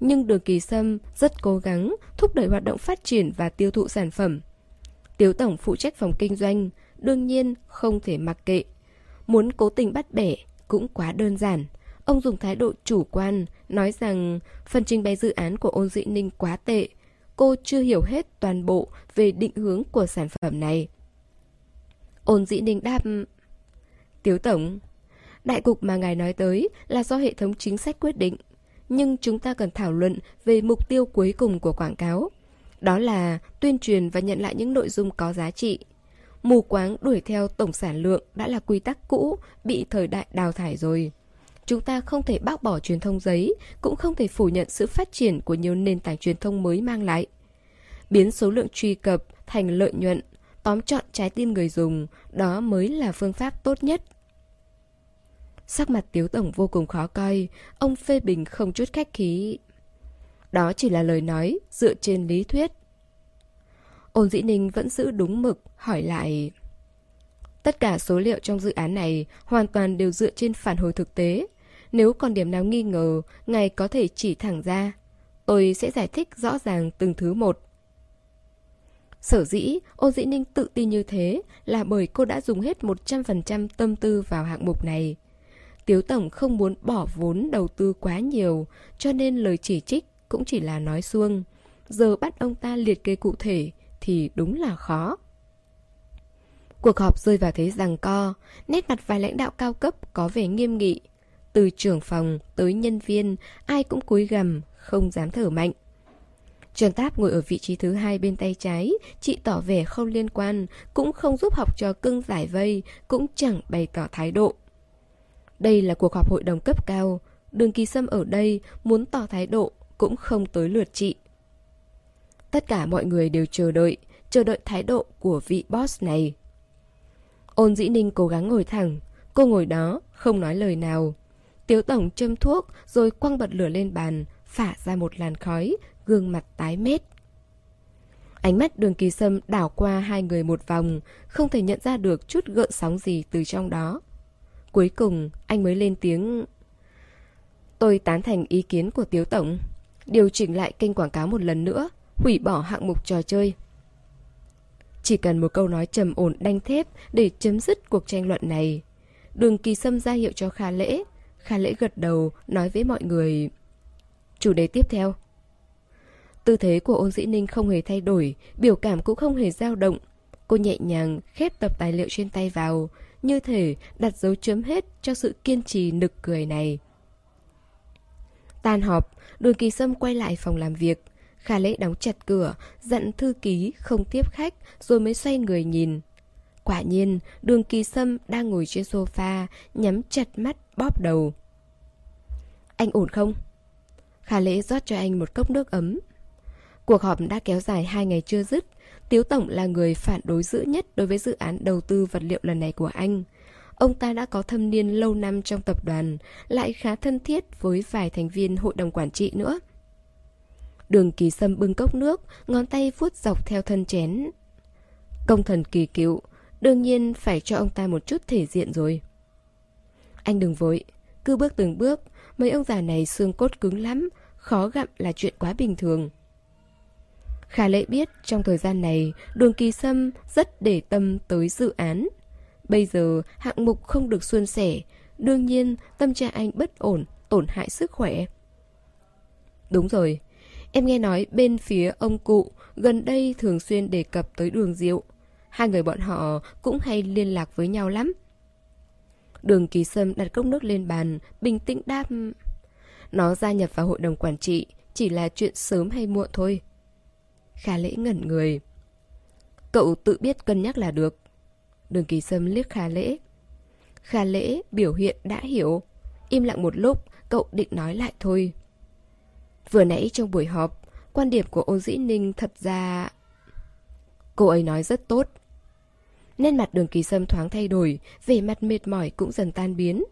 Nhưng đường kỳ sâm rất cố gắng thúc đẩy hoạt động phát triển và tiêu thụ sản phẩm. Tiếu Tổng phụ trách phòng kinh doanh, đương nhiên không thể mặc kệ. Muốn cố tình bắt bẻ cũng quá đơn giản. Ông dùng thái độ chủ quan, nói rằng phần trình bày dự án của ôn dị ninh quá tệ. Cô chưa hiểu hết toàn bộ về định hướng của sản phẩm này. Ôn dĩ ninh đáp Tiếu Tổng Đại cục mà ngài nói tới là do hệ thống chính sách quyết định Nhưng chúng ta cần thảo luận về mục tiêu cuối cùng của quảng cáo Đó là tuyên truyền và nhận lại những nội dung có giá trị Mù quáng đuổi theo tổng sản lượng đã là quy tắc cũ, bị thời đại đào thải rồi Chúng ta không thể bác bỏ truyền thông giấy, cũng không thể phủ nhận sự phát triển của nhiều nền tảng truyền thông mới mang lại. Biến số lượng truy cập thành lợi nhuận, tóm chọn trái tim người dùng, đó mới là phương pháp tốt nhất. Sắc mặt Tiếu Tổng vô cùng khó coi, ông phê bình không chút khách khí. Đó chỉ là lời nói dựa trên lý thuyết. Ôn dĩ ninh vẫn giữ đúng mực, hỏi lại... Tất cả số liệu trong dự án này hoàn toàn đều dựa trên phản hồi thực tế. Nếu còn điểm nào nghi ngờ, ngài có thể chỉ thẳng ra. Tôi sẽ giải thích rõ ràng từng thứ một. Sở dĩ, Ô Dĩ Ninh tự tin như thế là bởi cô đã dùng hết 100% tâm tư vào hạng mục này. Tiếu Tổng không muốn bỏ vốn đầu tư quá nhiều, cho nên lời chỉ trích cũng chỉ là nói xuông. Giờ bắt ông ta liệt kê cụ thể thì đúng là khó. Cuộc họp rơi vào thế rằng co, nét mặt vài lãnh đạo cao cấp có vẻ nghiêm nghị. Từ trưởng phòng tới nhân viên, ai cũng cúi gằm, không dám thở mạnh. Trần Táp ngồi ở vị trí thứ hai bên tay trái, chị tỏ vẻ không liên quan, cũng không giúp học trò cưng giải vây, cũng chẳng bày tỏ thái độ. Đây là cuộc họp hội đồng cấp cao, đường kỳ sâm ở đây muốn tỏ thái độ cũng không tới lượt chị. Tất cả mọi người đều chờ đợi, chờ đợi thái độ của vị boss này. Ôn dĩ ninh cố gắng ngồi thẳng, cô ngồi đó, không nói lời nào. Tiếu tổng châm thuốc rồi quăng bật lửa lên bàn, phả ra một làn khói, gương mặt tái mét. Ánh mắt đường kỳ sâm đảo qua hai người một vòng, không thể nhận ra được chút gợn sóng gì từ trong đó. Cuối cùng, anh mới lên tiếng... Tôi tán thành ý kiến của Tiếu Tổng. Điều chỉnh lại kênh quảng cáo một lần nữa, hủy bỏ hạng mục trò chơi. Chỉ cần một câu nói trầm ổn đanh thép để chấm dứt cuộc tranh luận này. Đường kỳ sâm ra hiệu cho Kha Lễ. Kha Lễ gật đầu, nói với mọi người... Chủ đề tiếp theo. Tư thế của ôn dĩ ninh không hề thay đổi, biểu cảm cũng không hề dao động. Cô nhẹ nhàng khép tập tài liệu trên tay vào, như thể đặt dấu chấm hết cho sự kiên trì nực cười này. Tan họp, đường kỳ sâm quay lại phòng làm việc. Khả lễ đóng chặt cửa, dặn thư ký không tiếp khách rồi mới xoay người nhìn. Quả nhiên, đường kỳ sâm đang ngồi trên sofa, nhắm chặt mắt bóp đầu. Anh ổn không? Khả lễ rót cho anh một cốc nước ấm. Cuộc họp đã kéo dài hai ngày chưa dứt. Tiếu Tổng là người phản đối dữ nhất đối với dự án đầu tư vật liệu lần này của anh. Ông ta đã có thâm niên lâu năm trong tập đoàn, lại khá thân thiết với vài thành viên hội đồng quản trị nữa. Đường kỳ sâm bưng cốc nước, ngón tay vuốt dọc theo thân chén. Công thần kỳ cựu, đương nhiên phải cho ông ta một chút thể diện rồi. Anh đừng vội, cứ bước từng bước, mấy ông già này xương cốt cứng lắm, khó gặm là chuyện quá bình thường. Khả lệ biết trong thời gian này, đường kỳ sâm rất để tâm tới dự án. Bây giờ hạng mục không được suôn sẻ, đương nhiên tâm trạng anh bất ổn, tổn hại sức khỏe. Đúng rồi, em nghe nói bên phía ông cụ gần đây thường xuyên đề cập tới đường diệu. Hai người bọn họ cũng hay liên lạc với nhau lắm. Đường kỳ sâm đặt cốc nước lên bàn, bình tĩnh đáp. Nó gia nhập vào hội đồng quản trị, chỉ là chuyện sớm hay muộn thôi. Khả lễ ngẩn người. Cậu tự biết cân nhắc là được. Đường kỳ sâm liếc khả lễ. Khả lễ biểu hiện đã hiểu. Im lặng một lúc, cậu định nói lại thôi. Vừa nãy trong buổi họp, quan điểm của ôn dĩ ninh thật ra... Cô ấy nói rất tốt. Nên mặt đường kỳ sâm thoáng thay đổi, vẻ mặt mệt mỏi cũng dần tan biến.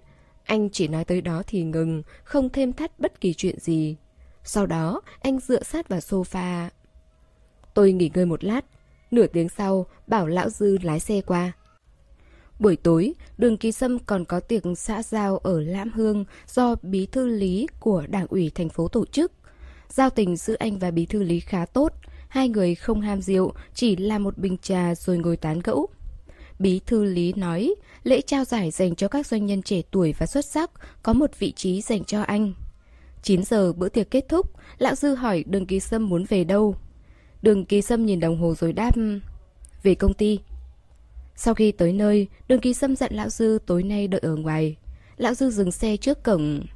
Anh chỉ nói tới đó thì ngừng, không thêm thắt bất kỳ chuyện gì. Sau đó, anh dựa sát vào sofa. Tôi nghỉ ngơi một lát. Nửa tiếng sau, bảo lão dư lái xe qua. Buổi tối, đường Kỳ sâm còn có tiệc xã giao ở Lãm Hương do bí thư lý của đảng ủy thành phố tổ chức. Giao tình giữa anh và bí thư lý khá tốt, hai người không ham rượu, chỉ là một bình trà rồi ngồi tán gẫu. Bí thư lý nói, lễ trao giải dành cho các doanh nhân trẻ tuổi và xuất sắc, có một vị trí dành cho anh. 9 giờ bữa tiệc kết thúc, lão dư hỏi đường ký sâm muốn về đâu. Đường ký sâm nhìn đồng hồ rồi đáp, về công ty. Sau khi tới nơi, đường ký sâm dặn lão dư tối nay đợi ở ngoài. Lão dư dừng xe trước cổng.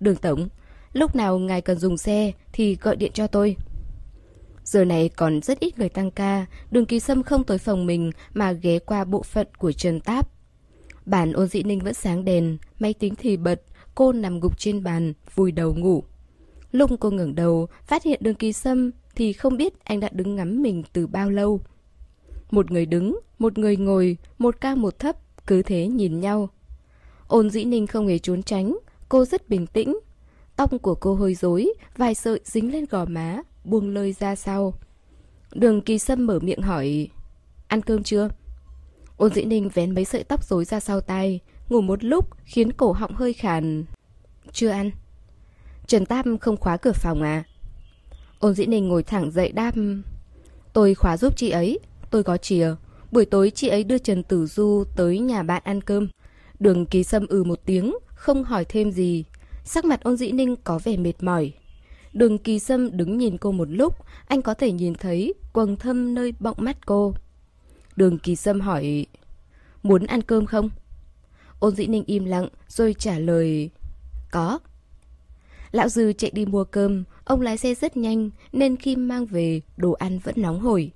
Đường tổng, lúc nào ngài cần dùng xe thì gọi điện cho tôi. Giờ này còn rất ít người tăng ca, đường Kỳ sâm không tới phòng mình mà ghé qua bộ phận của Trần Táp. Bản ôn dị ninh vẫn sáng đèn, máy tính thì bật, cô nằm gục trên bàn, vùi đầu ngủ. Lúc cô ngẩng đầu, phát hiện đường Kỳ sâm thì không biết anh đã đứng ngắm mình từ bao lâu. Một người đứng, một người ngồi, một cao một thấp, cứ thế nhìn nhau. Ôn dĩ ninh không hề trốn tránh, cô rất bình tĩnh. Tóc của cô hơi rối, vài sợi dính lên gò má, buông lơi ra sau. Đường kỳ sâm mở miệng hỏi, ăn cơm chưa? Ôn dĩ ninh vén mấy sợi tóc rối ra sau tay, ngủ một lúc khiến cổ họng hơi khàn. Chưa ăn. Trần Tam không khóa cửa phòng à? Ôn dĩ ninh ngồi thẳng dậy đáp, tôi khóa giúp chị ấy, tôi có chìa. Buổi tối chị ấy đưa Trần Tử Du tới nhà bạn ăn cơm. Đường kỳ sâm ừ một tiếng, không hỏi thêm gì. Sắc mặt ôn dĩ ninh có vẻ mệt mỏi. Đường kỳ sâm đứng nhìn cô một lúc, anh có thể nhìn thấy quầng thâm nơi bọng mắt cô. Đường kỳ sâm hỏi, muốn ăn cơm không? Ôn dĩ ninh im lặng, rồi trả lời, có. Lão Dư chạy đi mua cơm, ông lái xe rất nhanh, nên khi mang về, đồ ăn vẫn nóng hổi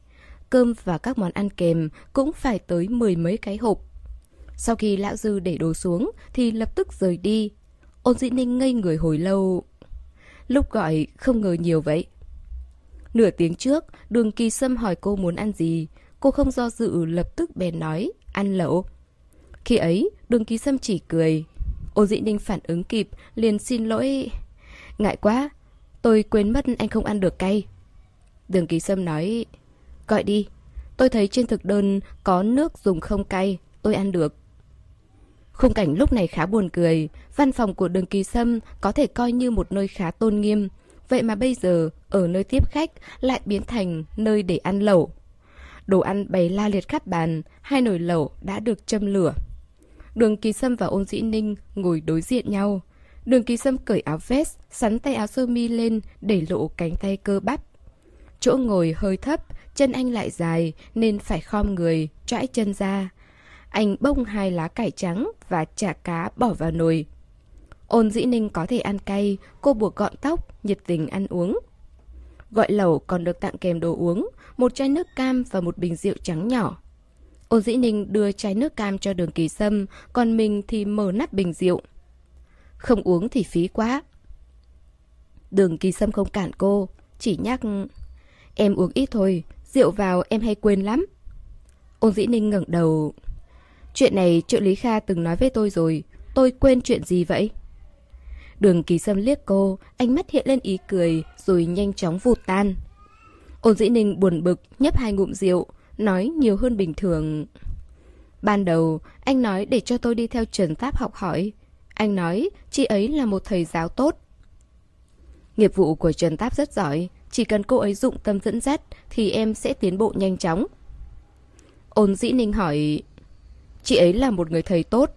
cơm và các món ăn kèm cũng phải tới mười mấy cái hộp. Sau khi lão dư để đồ xuống thì lập tức rời đi. Ôn dĩ ninh ngây người hồi lâu. Lúc gọi không ngờ nhiều vậy. Nửa tiếng trước, đường kỳ sâm hỏi cô muốn ăn gì. Cô không do dự lập tức bèn nói, ăn lẩu. Khi ấy, đường kỳ sâm chỉ cười. ô dĩ ninh phản ứng kịp, liền xin lỗi. Ngại quá, tôi quên mất anh không ăn được cay. Đường kỳ sâm nói, Gọi đi. Tôi thấy trên thực đơn có nước dùng không cay, tôi ăn được. Khung cảnh lúc này khá buồn cười, văn phòng của đường kỳ sâm có thể coi như một nơi khá tôn nghiêm. Vậy mà bây giờ, ở nơi tiếp khách lại biến thành nơi để ăn lẩu. Đồ ăn bày la liệt khắp bàn, hai nồi lẩu đã được châm lửa. Đường kỳ sâm và ôn dĩ ninh ngồi đối diện nhau. Đường kỳ sâm cởi áo vest, sắn tay áo sơ mi lên để lộ cánh tay cơ bắp. Chỗ ngồi hơi thấp, chân anh lại dài nên phải khom người, trãi chân ra. Anh bông hai lá cải trắng và chả cá bỏ vào nồi. Ôn dĩ ninh có thể ăn cay, cô buộc gọn tóc, nhiệt tình ăn uống. Gọi lẩu còn được tặng kèm đồ uống, một chai nước cam và một bình rượu trắng nhỏ. Ôn dĩ ninh đưa chai nước cam cho đường kỳ sâm, còn mình thì mở nắp bình rượu. Không uống thì phí quá. Đường kỳ sâm không cản cô, chỉ nhắc Em uống ít thôi, rượu vào em hay quên lắm. Ôn dĩ ninh ngẩng đầu. Chuyện này trợ lý Kha từng nói với tôi rồi, tôi quên chuyện gì vậy? Đường kỳ sâm liếc cô, ánh mắt hiện lên ý cười, rồi nhanh chóng vụt tan. Ôn dĩ ninh buồn bực, nhấp hai ngụm rượu, nói nhiều hơn bình thường. Ban đầu, anh nói để cho tôi đi theo Trần pháp học hỏi. Anh nói, chị ấy là một thầy giáo tốt. Nghiệp vụ của Trần Táp rất giỏi, chỉ cần cô ấy dụng tâm dẫn dắt thì em sẽ tiến bộ nhanh chóng. Ôn dĩ ninh hỏi, chị ấy là một người thầy tốt,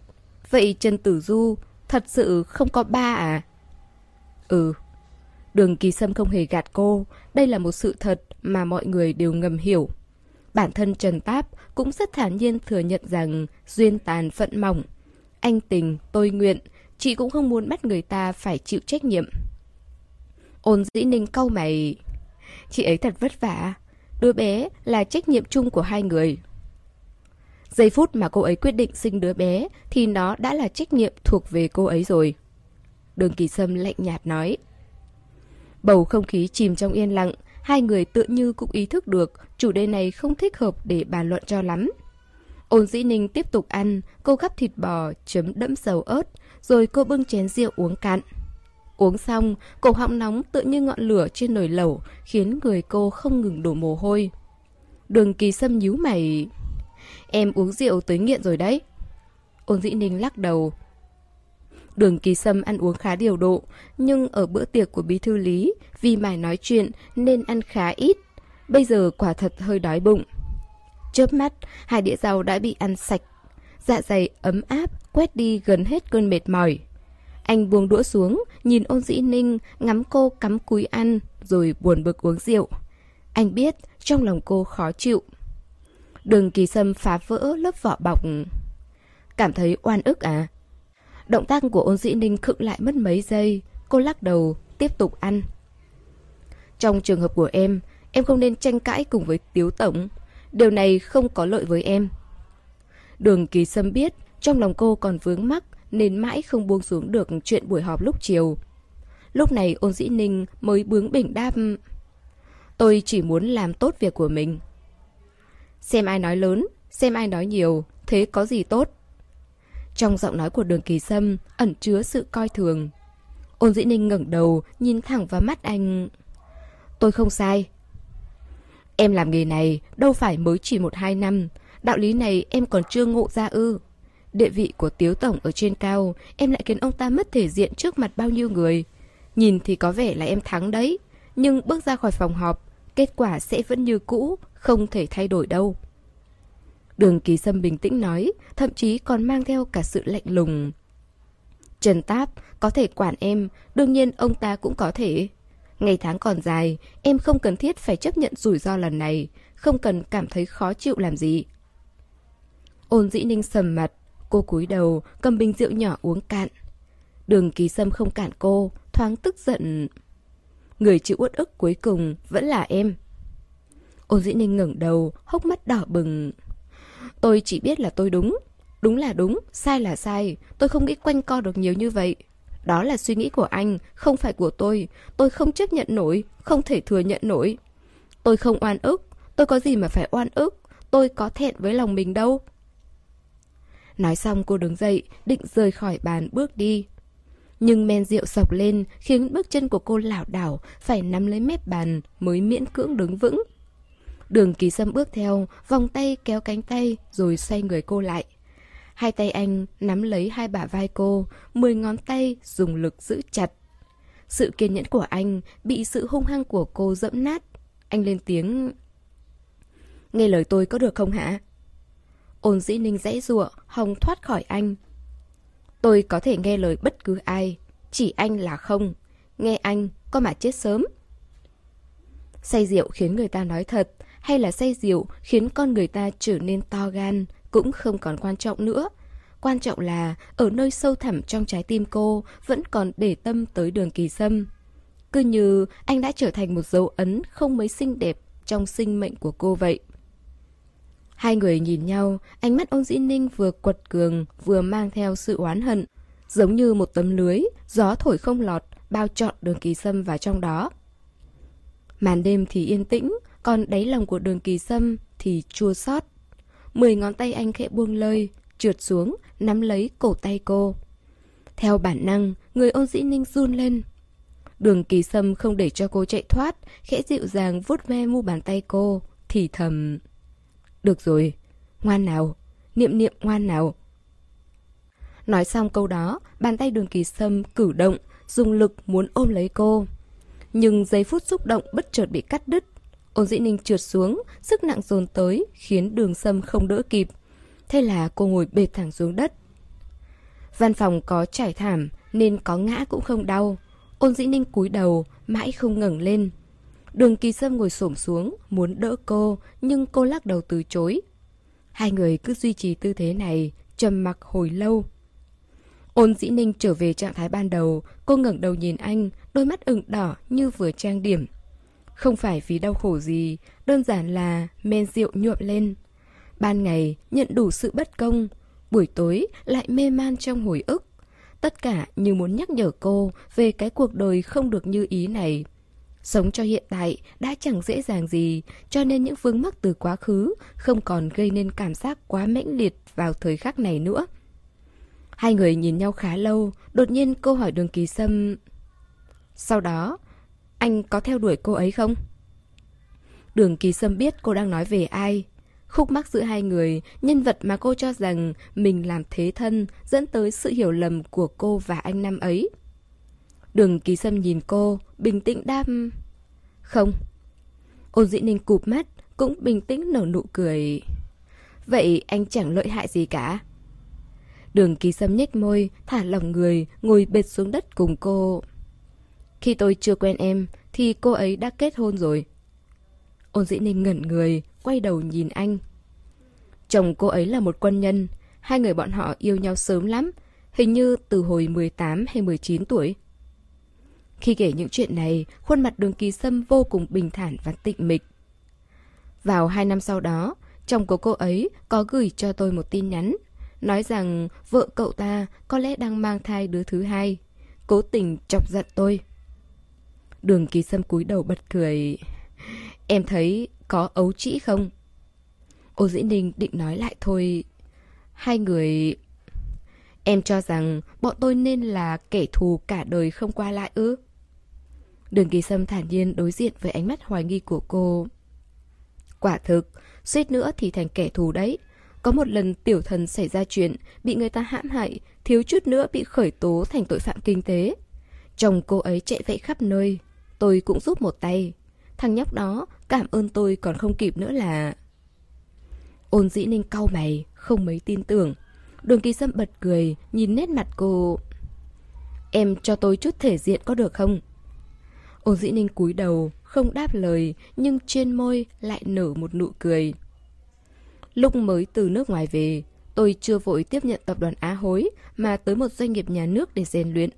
vậy Trần Tử Du thật sự không có ba à? Ừ. Đường kỳ sâm không hề gạt cô, đây là một sự thật mà mọi người đều ngầm hiểu. Bản thân Trần Táp cũng rất thản nhiên thừa nhận rằng duyên tàn phận mỏng. Anh tình, tôi nguyện, chị cũng không muốn bắt người ta phải chịu trách nhiệm. Ôn dĩ ninh câu mày Chị ấy thật vất vả Đứa bé là trách nhiệm chung của hai người Giây phút mà cô ấy quyết định sinh đứa bé Thì nó đã là trách nhiệm thuộc về cô ấy rồi Đường kỳ sâm lạnh nhạt nói Bầu không khí chìm trong yên lặng Hai người tự như cũng ý thức được chủ đề này không thích hợp để bàn luận cho lắm. Ôn dĩ ninh tiếp tục ăn, cô gắp thịt bò, chấm đẫm dầu ớt, rồi cô bưng chén rượu uống cạn. Uống xong, cổ họng nóng tự như ngọn lửa trên nồi lẩu, khiến người cô không ngừng đổ mồ hôi. Đường kỳ sâm nhíu mày. Em uống rượu tới nghiện rồi đấy. Ôn dĩ ninh lắc đầu. Đường kỳ sâm ăn uống khá điều độ, nhưng ở bữa tiệc của bí thư lý, vì mải nói chuyện nên ăn khá ít. Bây giờ quả thật hơi đói bụng. Chớp mắt, hai đĩa rau đã bị ăn sạch. Dạ dày ấm áp, quét đi gần hết cơn mệt mỏi. Anh buông đũa xuống, nhìn ôn dĩ ninh, ngắm cô cắm cúi ăn, rồi buồn bực uống rượu. Anh biết, trong lòng cô khó chịu. Đường kỳ sâm phá vỡ lớp vỏ bọc. Cảm thấy oan ức à? Động tác của ôn dĩ ninh khựng lại mất mấy giây. Cô lắc đầu, tiếp tục ăn. Trong trường hợp của em, em không nên tranh cãi cùng với Tiếu Tổng. Điều này không có lợi với em. Đường kỳ sâm biết, trong lòng cô còn vướng mắc nên mãi không buông xuống được chuyện buổi họp lúc chiều. Lúc này ôn dĩ ninh mới bướng bỉnh đáp Tôi chỉ muốn làm tốt việc của mình. Xem ai nói lớn, xem ai nói nhiều, thế có gì tốt? Trong giọng nói của đường kỳ sâm ẩn chứa sự coi thường. Ôn dĩ ninh ngẩng đầu, nhìn thẳng vào mắt anh. Tôi không sai. Em làm nghề này đâu phải mới chỉ một hai năm. Đạo lý này em còn chưa ngộ ra ư. Địa vị của Tiếu Tổng ở trên cao, em lại khiến ông ta mất thể diện trước mặt bao nhiêu người. Nhìn thì có vẻ là em thắng đấy, nhưng bước ra khỏi phòng họp, kết quả sẽ vẫn như cũ, không thể thay đổi đâu. Đường Kỳ Sâm bình tĩnh nói, thậm chí còn mang theo cả sự lạnh lùng. Trần Táp có thể quản em, đương nhiên ông ta cũng có thể. Ngày tháng còn dài, em không cần thiết phải chấp nhận rủi ro lần này, không cần cảm thấy khó chịu làm gì. Ôn dĩ ninh sầm mặt, cô cúi đầu, cầm bình rượu nhỏ uống cạn. Đường Kỳ Sâm không cản cô, thoáng tức giận. Người chịu uất ức cuối cùng vẫn là em. Ôn dĩ ninh ngẩng đầu, hốc mắt đỏ bừng. Tôi chỉ biết là tôi đúng. Đúng là đúng, sai là sai. Tôi không nghĩ quanh co được nhiều như vậy. Đó là suy nghĩ của anh, không phải của tôi. Tôi không chấp nhận nổi, không thể thừa nhận nổi. Tôi không oan ức, tôi có gì mà phải oan ức. Tôi có thẹn với lòng mình đâu. Nói xong cô đứng dậy, định rời khỏi bàn bước đi. Nhưng men rượu sọc lên khiến bước chân của cô lảo đảo, phải nắm lấy mép bàn mới miễn cưỡng đứng vững. Đường kỳ sâm bước theo, vòng tay kéo cánh tay rồi xoay người cô lại. Hai tay anh nắm lấy hai bả vai cô, mười ngón tay dùng lực giữ chặt. Sự kiên nhẫn của anh bị sự hung hăng của cô dẫm nát. Anh lên tiếng... Nghe lời tôi có được không hả? Ôn dĩ ninh dãy rụa, hồng thoát khỏi anh. Tôi có thể nghe lời bất cứ ai, chỉ anh là không. Nghe anh, có mà chết sớm. Say rượu khiến người ta nói thật, hay là say rượu khiến con người ta trở nên to gan, cũng không còn quan trọng nữa. Quan trọng là ở nơi sâu thẳm trong trái tim cô vẫn còn để tâm tới đường kỳ sâm. Cứ như anh đã trở thành một dấu ấn không mấy xinh đẹp trong sinh mệnh của cô vậy. Hai người nhìn nhau, ánh mắt ông dĩ ninh vừa quật cường, vừa mang theo sự oán hận. Giống như một tấm lưới, gió thổi không lọt, bao trọn đường kỳ sâm vào trong đó. Màn đêm thì yên tĩnh, còn đáy lòng của đường kỳ sâm thì chua xót. Mười ngón tay anh khẽ buông lơi, trượt xuống, nắm lấy cổ tay cô. Theo bản năng, người ôn dĩ ninh run lên. Đường kỳ sâm không để cho cô chạy thoát, khẽ dịu dàng vuốt ve mu bàn tay cô, thì thầm... Được rồi, ngoan nào, niệm niệm ngoan nào. Nói xong câu đó, bàn tay đường kỳ sâm cử động, dùng lực muốn ôm lấy cô. Nhưng giây phút xúc động bất chợt bị cắt đứt. Ôn dĩ ninh trượt xuống, sức nặng dồn tới, khiến đường sâm không đỡ kịp. Thế là cô ngồi bệt thẳng xuống đất. Văn phòng có trải thảm, nên có ngã cũng không đau. Ôn dĩ ninh cúi đầu, mãi không ngẩng lên. Đường kỳ sâm ngồi xổm xuống, muốn đỡ cô, nhưng cô lắc đầu từ chối. Hai người cứ duy trì tư thế này, trầm mặc hồi lâu. Ôn dĩ ninh trở về trạng thái ban đầu, cô ngẩng đầu nhìn anh, đôi mắt ửng đỏ như vừa trang điểm. Không phải vì đau khổ gì, đơn giản là men rượu nhuộm lên. Ban ngày nhận đủ sự bất công, buổi tối lại mê man trong hồi ức. Tất cả như muốn nhắc nhở cô về cái cuộc đời không được như ý này. Sống cho hiện tại đã chẳng dễ dàng gì, cho nên những vướng mắc từ quá khứ không còn gây nên cảm giác quá mãnh liệt vào thời khắc này nữa. Hai người nhìn nhau khá lâu, đột nhiên cô hỏi đường kỳ sâm. Sau đó, anh có theo đuổi cô ấy không? Đường kỳ sâm biết cô đang nói về ai. Khúc mắc giữa hai người, nhân vật mà cô cho rằng mình làm thế thân dẫn tới sự hiểu lầm của cô và anh năm ấy. Đường kỳ sâm nhìn cô, bình tĩnh đam. Không. Ôn dĩ ninh cụp mắt, cũng bình tĩnh nở nụ cười. Vậy anh chẳng lợi hại gì cả. Đường kỳ sâm nhếch môi, thả lỏng người, ngồi bệt xuống đất cùng cô. Khi tôi chưa quen em, thì cô ấy đã kết hôn rồi. Ôn dĩ ninh ngẩn người, quay đầu nhìn anh. Chồng cô ấy là một quân nhân, hai người bọn họ yêu nhau sớm lắm, hình như từ hồi 18 hay 19 tuổi. Khi kể những chuyện này, khuôn mặt đường kỳ sâm vô cùng bình thản và tịnh mịch. Vào hai năm sau đó, chồng của cô ấy có gửi cho tôi một tin nhắn, nói rằng vợ cậu ta có lẽ đang mang thai đứa thứ hai, cố tình chọc giận tôi. Đường kỳ sâm cúi đầu bật cười. Em thấy có ấu trĩ không? Ô Dĩ Ninh định nói lại thôi. Hai người... Em cho rằng bọn tôi nên là kẻ thù cả đời không qua lại ư? Đường kỳ sâm thản nhiên đối diện với ánh mắt hoài nghi của cô. Quả thực, suýt nữa thì thành kẻ thù đấy. Có một lần tiểu thần xảy ra chuyện, bị người ta hãm hại, thiếu chút nữa bị khởi tố thành tội phạm kinh tế. Chồng cô ấy chạy vạy khắp nơi, tôi cũng giúp một tay. Thằng nhóc đó cảm ơn tôi còn không kịp nữa là... Ôn dĩ ninh cau mày, không mấy tin tưởng. Đường kỳ sâm bật cười, nhìn nét mặt cô. Em cho tôi chút thể diện có được không? Ôn dĩ ninh cúi đầu, không đáp lời, nhưng trên môi lại nở một nụ cười. Lúc mới từ nước ngoài về, tôi chưa vội tiếp nhận tập đoàn Á Hối mà tới một doanh nghiệp nhà nước để rèn luyện.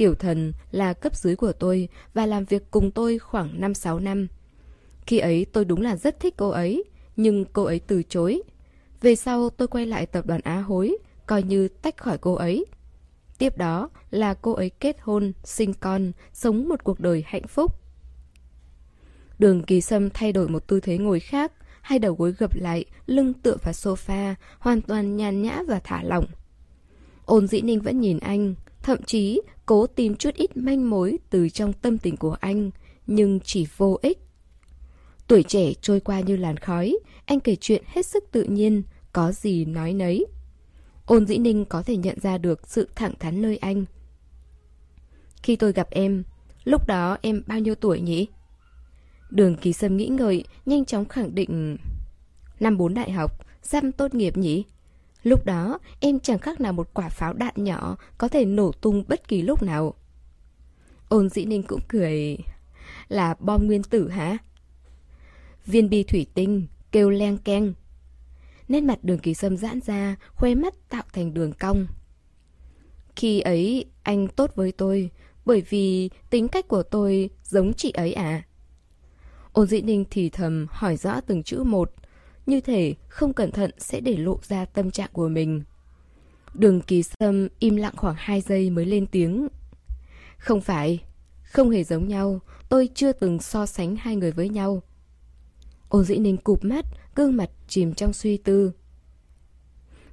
Tiểu thần là cấp dưới của tôi và làm việc cùng tôi khoảng 5-6 năm. Khi ấy tôi đúng là rất thích cô ấy, nhưng cô ấy từ chối. Về sau tôi quay lại tập đoàn Á Hối, coi như tách khỏi cô ấy. Tiếp đó là cô ấy kết hôn, sinh con, sống một cuộc đời hạnh phúc. Đường kỳ sâm thay đổi một tư thế ngồi khác, hai đầu gối gập lại, lưng tựa vào sofa, hoàn toàn nhàn nhã và thả lỏng. Ôn dĩ ninh vẫn nhìn anh, thậm chí cố tìm chút ít manh mối từ trong tâm tình của anh, nhưng chỉ vô ích. Tuổi trẻ trôi qua như làn khói, anh kể chuyện hết sức tự nhiên, có gì nói nấy. Ôn dĩ ninh có thể nhận ra được sự thẳng thắn nơi anh. Khi tôi gặp em, lúc đó em bao nhiêu tuổi nhỉ? Đường kỳ sâm nghĩ ngợi, nhanh chóng khẳng định Năm bốn đại học, sắp tốt nghiệp nhỉ? Lúc đó, em chẳng khác nào một quả pháo đạn nhỏ có thể nổ tung bất kỳ lúc nào. Ôn dĩ ninh cũng cười. Là bom nguyên tử hả? Viên bi thủy tinh, kêu len keng. Nét mặt đường kỳ sâm giãn ra, khoe mắt tạo thành đường cong. Khi ấy, anh tốt với tôi, bởi vì tính cách của tôi giống chị ấy à? Ôn dĩ ninh thì thầm hỏi rõ từng chữ một, như thể không cẩn thận sẽ để lộ ra tâm trạng của mình. Đường kỳ sâm im lặng khoảng 2 giây mới lên tiếng. Không phải, không hề giống nhau, tôi chưa từng so sánh hai người với nhau. Ôn dĩ ninh cụp mắt, gương mặt chìm trong suy tư.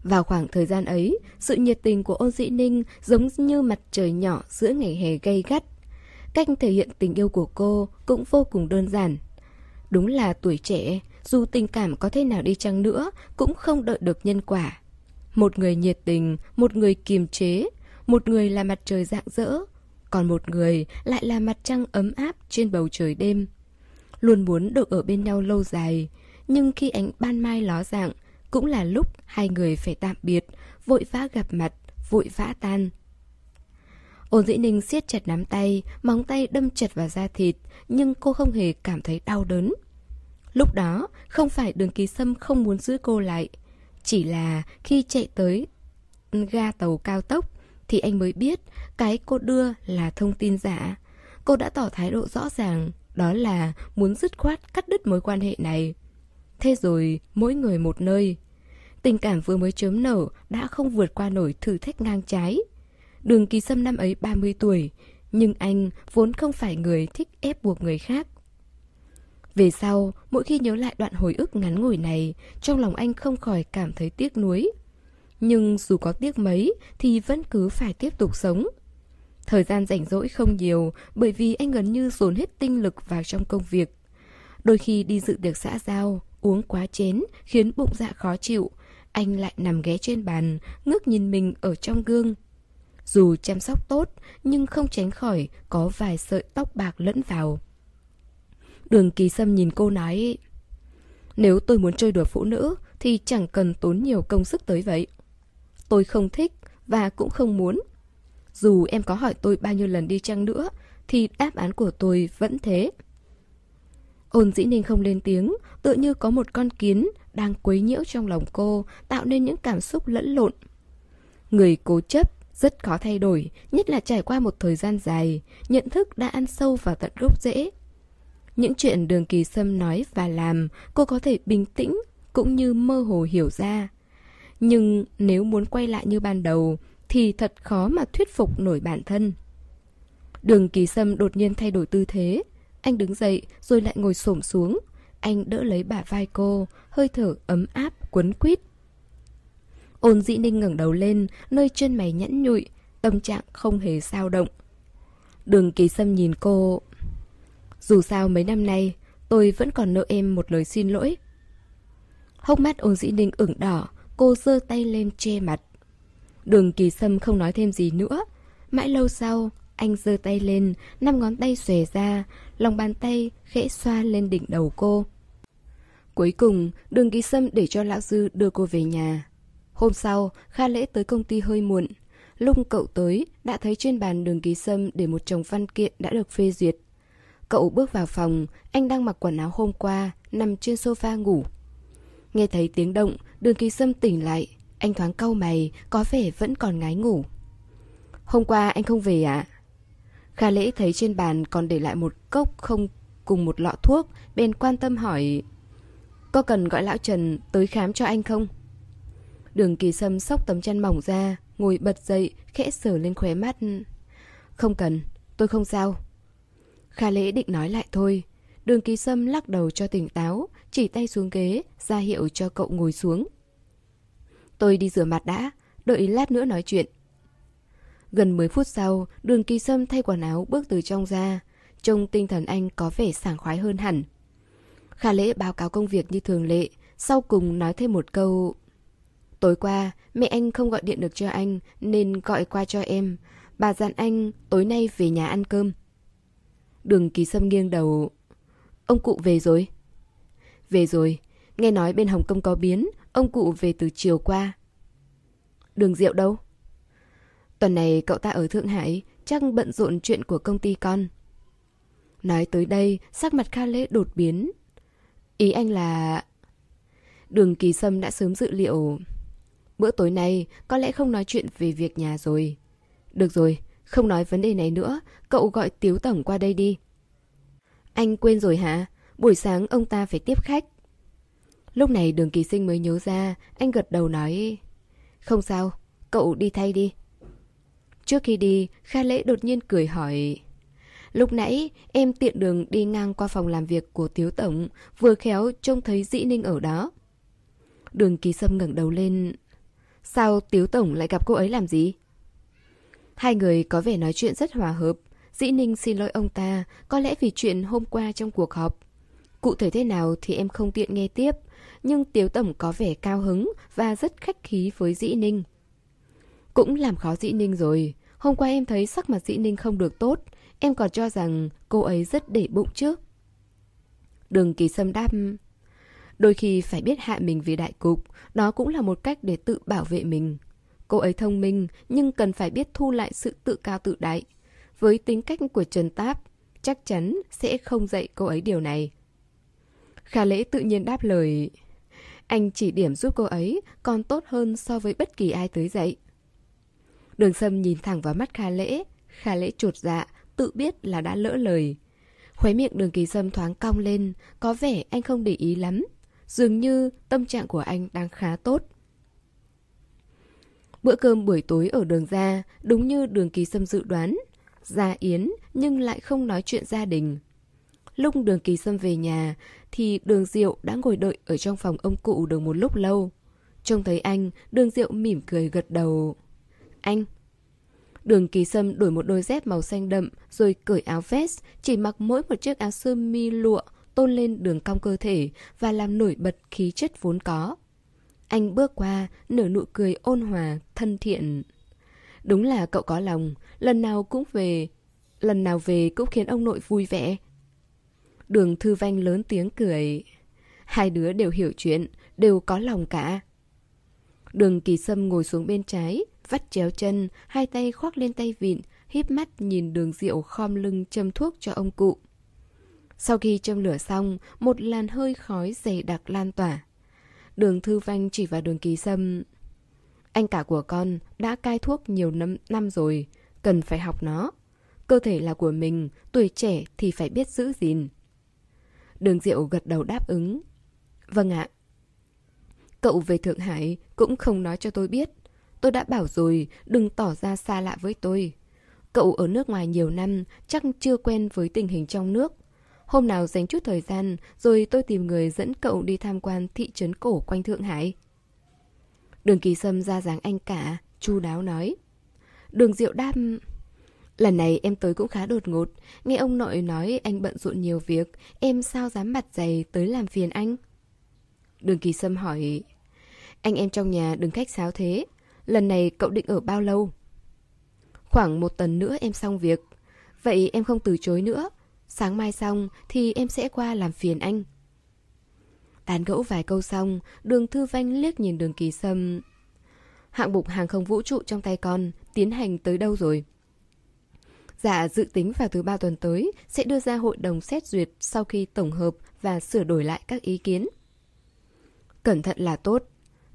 Vào khoảng thời gian ấy, sự nhiệt tình của ôn dĩ ninh giống như mặt trời nhỏ giữa ngày hè gay gắt. Cách thể hiện tình yêu của cô cũng vô cùng đơn giản. Đúng là tuổi trẻ, dù tình cảm có thế nào đi chăng nữa, cũng không đợi được nhân quả. Một người nhiệt tình, một người kiềm chế, một người là mặt trời rạng rỡ, còn một người lại là mặt trăng ấm áp trên bầu trời đêm. Luôn muốn được ở bên nhau lâu dài, nhưng khi ánh ban mai ló dạng, cũng là lúc hai người phải tạm biệt, vội vã gặp mặt, vội vã tan. Ôn dĩ ninh siết chặt nắm tay, móng tay đâm chặt vào da thịt, nhưng cô không hề cảm thấy đau đớn. Lúc đó, không phải đường ký sâm không muốn giữ cô lại. Chỉ là khi chạy tới ga tàu cao tốc, thì anh mới biết cái cô đưa là thông tin giả. Cô đã tỏ thái độ rõ ràng, đó là muốn dứt khoát cắt đứt mối quan hệ này. Thế rồi, mỗi người một nơi. Tình cảm vừa mới chớm nở đã không vượt qua nổi thử thách ngang trái. Đường kỳ sâm năm ấy 30 tuổi, Nhưng anh vốn không phải người thích ép buộc người khác. Về sau, mỗi khi nhớ lại đoạn hồi ức ngắn ngủi này, trong lòng anh không khỏi cảm thấy tiếc nuối. Nhưng dù có tiếc mấy thì vẫn cứ phải tiếp tục sống. Thời gian rảnh rỗi không nhiều bởi vì anh gần như dồn hết tinh lực vào trong công việc. Đôi khi đi dự tiệc xã giao, uống quá chén khiến bụng dạ khó chịu, anh lại nằm ghé trên bàn, ngước nhìn mình ở trong gương. Dù chăm sóc tốt, nhưng không tránh khỏi có vài sợi tóc bạc lẫn vào. Đường kỳ sâm nhìn cô nói, Nếu tôi muốn chơi đùa phụ nữ Thì chẳng cần tốn nhiều công sức tới vậy. Tôi không thích Và cũng không muốn. Dù em có hỏi tôi bao nhiêu lần đi chăng nữa Thì đáp án của tôi vẫn thế. Ôn dĩ ninh không lên tiếng, Tựa như có một con kiến Đang quấy nhiễu trong lòng cô, Tạo nên những cảm xúc lẫn lộn. Người cố chấp rất khó thay đổi, Nhất là trải qua một thời gian dài, Nhận thức đã ăn sâu vào tận gốc rễ những chuyện đường kỳ sâm nói và làm, cô có thể bình tĩnh, cũng như mơ hồ hiểu ra. Nhưng nếu muốn quay lại như ban đầu, thì thật khó mà thuyết phục nổi bản thân. Đường kỳ sâm đột nhiên thay đổi tư thế. Anh đứng dậy rồi lại ngồi xổm xuống. Anh đỡ lấy bả vai cô, hơi thở ấm áp, quấn quýt. Ôn dĩ ninh ngẩng đầu lên, nơi chân mày nhẵn nhụi, tâm trạng không hề sao động. Đường kỳ sâm nhìn cô, dù sao mấy năm nay, tôi vẫn còn nợ em một lời xin lỗi. Hốc mắt ôn dĩ ninh ửng đỏ, cô giơ tay lên che mặt. Đường kỳ sâm không nói thêm gì nữa. Mãi lâu sau, anh giơ tay lên, năm ngón tay xòe ra, lòng bàn tay khẽ xoa lên đỉnh đầu cô. Cuối cùng, đường kỳ sâm để cho lão dư đưa cô về nhà. Hôm sau, Kha Lễ tới công ty hơi muộn. Lúc cậu tới, đã thấy trên bàn đường ký sâm để một chồng văn kiện đã được phê duyệt. Cậu bước vào phòng, anh đang mặc quần áo hôm qua, nằm trên sofa ngủ. Nghe thấy tiếng động, đường kỳ sâm tỉnh lại. Anh thoáng cau mày, có vẻ vẫn còn ngái ngủ. Hôm qua anh không về ạ? À? Kha lễ thấy trên bàn còn để lại một cốc không cùng một lọ thuốc, bên quan tâm hỏi Có cần gọi lão Trần tới khám cho anh không? Đường kỳ sâm sốc tấm chăn mỏng ra, ngồi bật dậy, khẽ sờ lên khóe mắt. Không cần, tôi không sao. Kha lễ định nói lại thôi. Đường ký sâm lắc đầu cho tỉnh táo, chỉ tay xuống ghế, ra hiệu cho cậu ngồi xuống. Tôi đi rửa mặt đã, đợi lát nữa nói chuyện. Gần 10 phút sau, đường kỳ sâm thay quần áo bước từ trong ra. Trông tinh thần anh có vẻ sảng khoái hơn hẳn. Kha lễ báo cáo công việc như thường lệ, sau cùng nói thêm một câu. Tối qua, mẹ anh không gọi điện được cho anh, nên gọi qua cho em. Bà dặn anh tối nay về nhà ăn cơm. Đường kỳ sâm nghiêng đầu. Ông cụ về rồi. Về rồi. Nghe nói bên Hồng Kông có biến. Ông cụ về từ chiều qua. Đường Diệu đâu? Tuần này cậu ta ở Thượng Hải. Chắc bận rộn chuyện của công ty con. Nói tới đây, sắc mặt Kha Lễ đột biến. Ý anh là... Đường Kỳ Sâm đã sớm dự liệu... Bữa tối nay có lẽ không nói chuyện về việc nhà rồi. Được rồi, không nói vấn đề này nữa, cậu gọi Tiếu Tổng qua đây đi. Anh quên rồi hả? Buổi sáng ông ta phải tiếp khách. Lúc này đường kỳ sinh mới nhớ ra, anh gật đầu nói Không sao, cậu đi thay đi. Trước khi đi, Kha Lễ đột nhiên cười hỏi Lúc nãy, em tiện đường đi ngang qua phòng làm việc của Tiếu Tổng, vừa khéo trông thấy Dĩ Ninh ở đó. Đường kỳ sâm ngẩng đầu lên Sao Tiếu Tổng lại gặp cô ấy làm gì? Hai người có vẻ nói chuyện rất hòa hợp. Dĩ Ninh xin lỗi ông ta, có lẽ vì chuyện hôm qua trong cuộc họp. Cụ thể thế nào thì em không tiện nghe tiếp, nhưng Tiếu Tổng có vẻ cao hứng và rất khách khí với Dĩ Ninh. Cũng làm khó Dĩ Ninh rồi. Hôm qua em thấy sắc mặt Dĩ Ninh không được tốt, em còn cho rằng cô ấy rất để bụng chứ. Đường kỳ sâm đáp... Đôi khi phải biết hạ mình vì đại cục, đó cũng là một cách để tự bảo vệ mình. Cô ấy thông minh nhưng cần phải biết thu lại sự tự cao tự đại. Với tính cách của Trần Táp, chắc chắn sẽ không dạy cô ấy điều này. Khả lễ tự nhiên đáp lời Anh chỉ điểm giúp cô ấy còn tốt hơn so với bất kỳ ai tới dạy. Đường Sâm nhìn thẳng vào mắt Kha Lễ. Kha Lễ trột dạ, tự biết là đã lỡ lời. Khóe miệng đường kỳ sâm thoáng cong lên, có vẻ anh không để ý lắm. Dường như tâm trạng của anh đang khá tốt. Bữa cơm buổi tối ở đường ra, đúng như đường kỳ sâm dự đoán. gia yến nhưng lại không nói chuyện gia đình. Lúc đường kỳ sâm về nhà thì đường diệu đã ngồi đợi ở trong phòng ông cụ được một lúc lâu. Trông thấy anh, đường diệu mỉm cười gật đầu. Anh. Đường kỳ sâm đổi một đôi dép màu xanh đậm rồi cởi áo vest, chỉ mặc mỗi một chiếc áo sơ mi lụa tôn lên đường cong cơ thể và làm nổi bật khí chất vốn có. Anh bước qua, nở nụ cười ôn hòa, thân thiện. Đúng là cậu có lòng, lần nào cũng về, lần nào về cũng khiến ông nội vui vẻ. Đường Thư Vanh lớn tiếng cười. Hai đứa đều hiểu chuyện, đều có lòng cả. Đường Kỳ Sâm ngồi xuống bên trái, vắt chéo chân, hai tay khoác lên tay vịn, híp mắt nhìn đường rượu khom lưng châm thuốc cho ông cụ. Sau khi châm lửa xong, một làn hơi khói dày đặc lan tỏa. Đường Thư Vanh chỉ vào đường Kỳ Sâm. Anh cả của con đã cai thuốc nhiều năm, năm rồi, cần phải học nó. Cơ thể là của mình, tuổi trẻ thì phải biết giữ gìn. Đường Diệu gật đầu đáp ứng. Vâng ạ. Cậu về Thượng Hải cũng không nói cho tôi biết. Tôi đã bảo rồi, đừng tỏ ra xa lạ với tôi. Cậu ở nước ngoài nhiều năm, chắc chưa quen với tình hình trong nước. Hôm nào dành chút thời gian, rồi tôi tìm người dẫn cậu đi tham quan thị trấn cổ quanh Thượng Hải. Đường kỳ sâm ra dáng anh cả, chu đáo nói. Đường diệu đáp... Lần này em tới cũng khá đột ngột, nghe ông nội nói anh bận rộn nhiều việc, em sao dám mặt dày tới làm phiền anh? Đường kỳ sâm hỏi, anh em trong nhà đừng khách sáo thế, lần này cậu định ở bao lâu? Khoảng một tuần nữa em xong việc, vậy em không từ chối nữa, sáng mai xong thì em sẽ qua làm phiền anh. Tán gẫu vài câu xong, đường thư vanh liếc nhìn đường kỳ sâm. Hạng mục hàng không vũ trụ trong tay con tiến hành tới đâu rồi? Dạ dự tính vào thứ ba tuần tới sẽ đưa ra hội đồng xét duyệt sau khi tổng hợp và sửa đổi lại các ý kiến. Cẩn thận là tốt.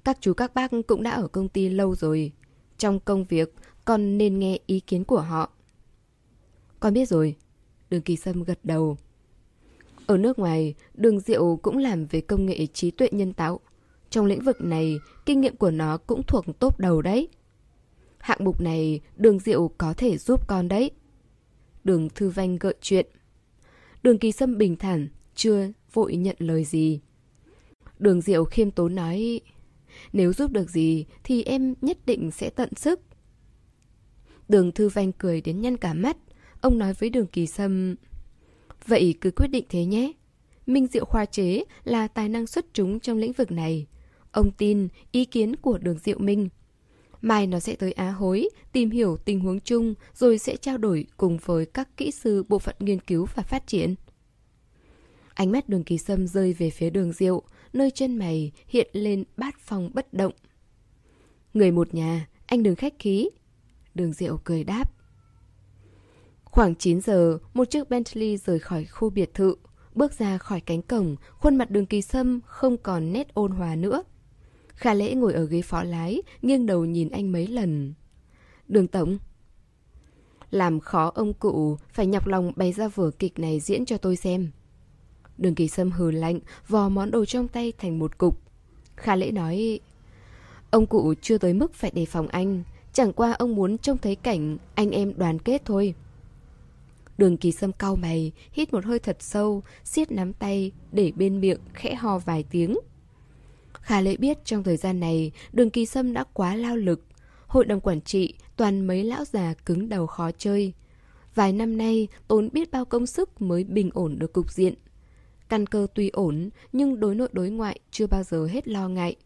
Các chú các bác cũng đã ở công ty lâu rồi. Trong công việc, con nên nghe ý kiến của họ. Con biết rồi. Đường Kỳ Sâm gật đầu. Ở nước ngoài, Đường Diệu cũng làm về công nghệ trí tuệ nhân tạo. Trong lĩnh vực này, kinh nghiệm của nó cũng thuộc top đầu đấy. Hạng mục này, Đường Diệu có thể giúp con đấy. Đường Thư Vanh gợi chuyện. Đường Kỳ Sâm bình thản, chưa vội nhận lời gì. Đường Diệu khiêm tốn nói, nếu giúp được gì thì em nhất định sẽ tận sức. Đường Thư Vanh cười đến nhăn cả mắt. Ông nói với đường Kỳ Sâm, vậy cứ quyết định thế nhé. Minh Diệu khoa chế là tài năng xuất chúng trong lĩnh vực này. Ông tin ý kiến của đường Diệu Minh Mai nó sẽ tới Á Hối, tìm hiểu tình huống chung rồi sẽ trao đổi cùng với các kỹ sư bộ phận nghiên cứu và phát triển. Ánh mắt đường kỳ sâm rơi về phía đường diệu, nơi chân mày hiện lên bát phong bất động. Người một nhà, anh đừng khách khí. Đường diệu cười đáp. Khoảng 9 giờ, một chiếc Bentley rời khỏi khu biệt thự. Bước ra khỏi cánh cổng, khuôn mặt đường kỳ sâm không còn nét ôn hòa nữa. Khả lễ ngồi ở ghế phó lái, nghiêng đầu nhìn anh mấy lần. Đường Tổng. Làm khó ông cụ, phải nhọc lòng bày ra vở kịch này diễn cho tôi xem. Đường kỳ sâm hừ lạnh, vò món đồ trong tay thành một cục. Khả lễ nói... Ông cụ chưa tới mức phải đề phòng anh, chẳng qua ông muốn trông thấy cảnh anh em đoàn kết thôi. Đường kỳ sâm cau mày, hít một hơi thật sâu, siết nắm tay, để bên miệng, khẽ ho vài tiếng. Khả lệ biết trong thời gian này, đường kỳ sâm đã quá lao lực. Hội đồng quản trị toàn mấy lão già cứng đầu khó chơi. Vài năm nay, tốn biết bao công sức mới bình ổn được cục diện. Căn cơ tuy ổn, nhưng đối nội đối ngoại chưa bao giờ hết lo ngại.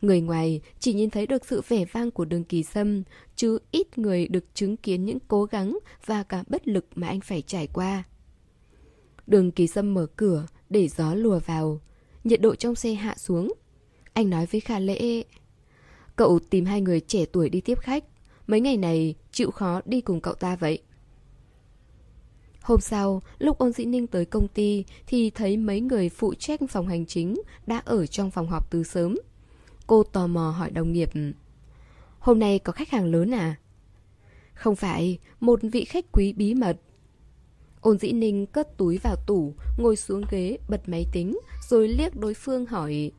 Người ngoài chỉ nhìn thấy được sự vẻ vang của đường kỳ sâm, chứ ít người được chứng kiến những cố gắng và cả bất lực mà anh phải trải qua. Đường kỳ sâm mở cửa, để gió lùa vào. Nhiệt độ trong xe hạ xuống, anh nói với Kha Lễ Cậu tìm hai người trẻ tuổi đi tiếp khách Mấy ngày này chịu khó đi cùng cậu ta vậy Hôm sau, lúc ôn dĩ ninh tới công ty thì thấy mấy người phụ trách phòng hành chính đã ở trong phòng họp từ sớm. Cô tò mò hỏi đồng nghiệp Hôm nay có khách hàng lớn à? Không phải, một vị khách quý bí mật. Ôn dĩ ninh cất túi vào tủ, ngồi xuống ghế, bật máy tính, rồi liếc đối phương hỏi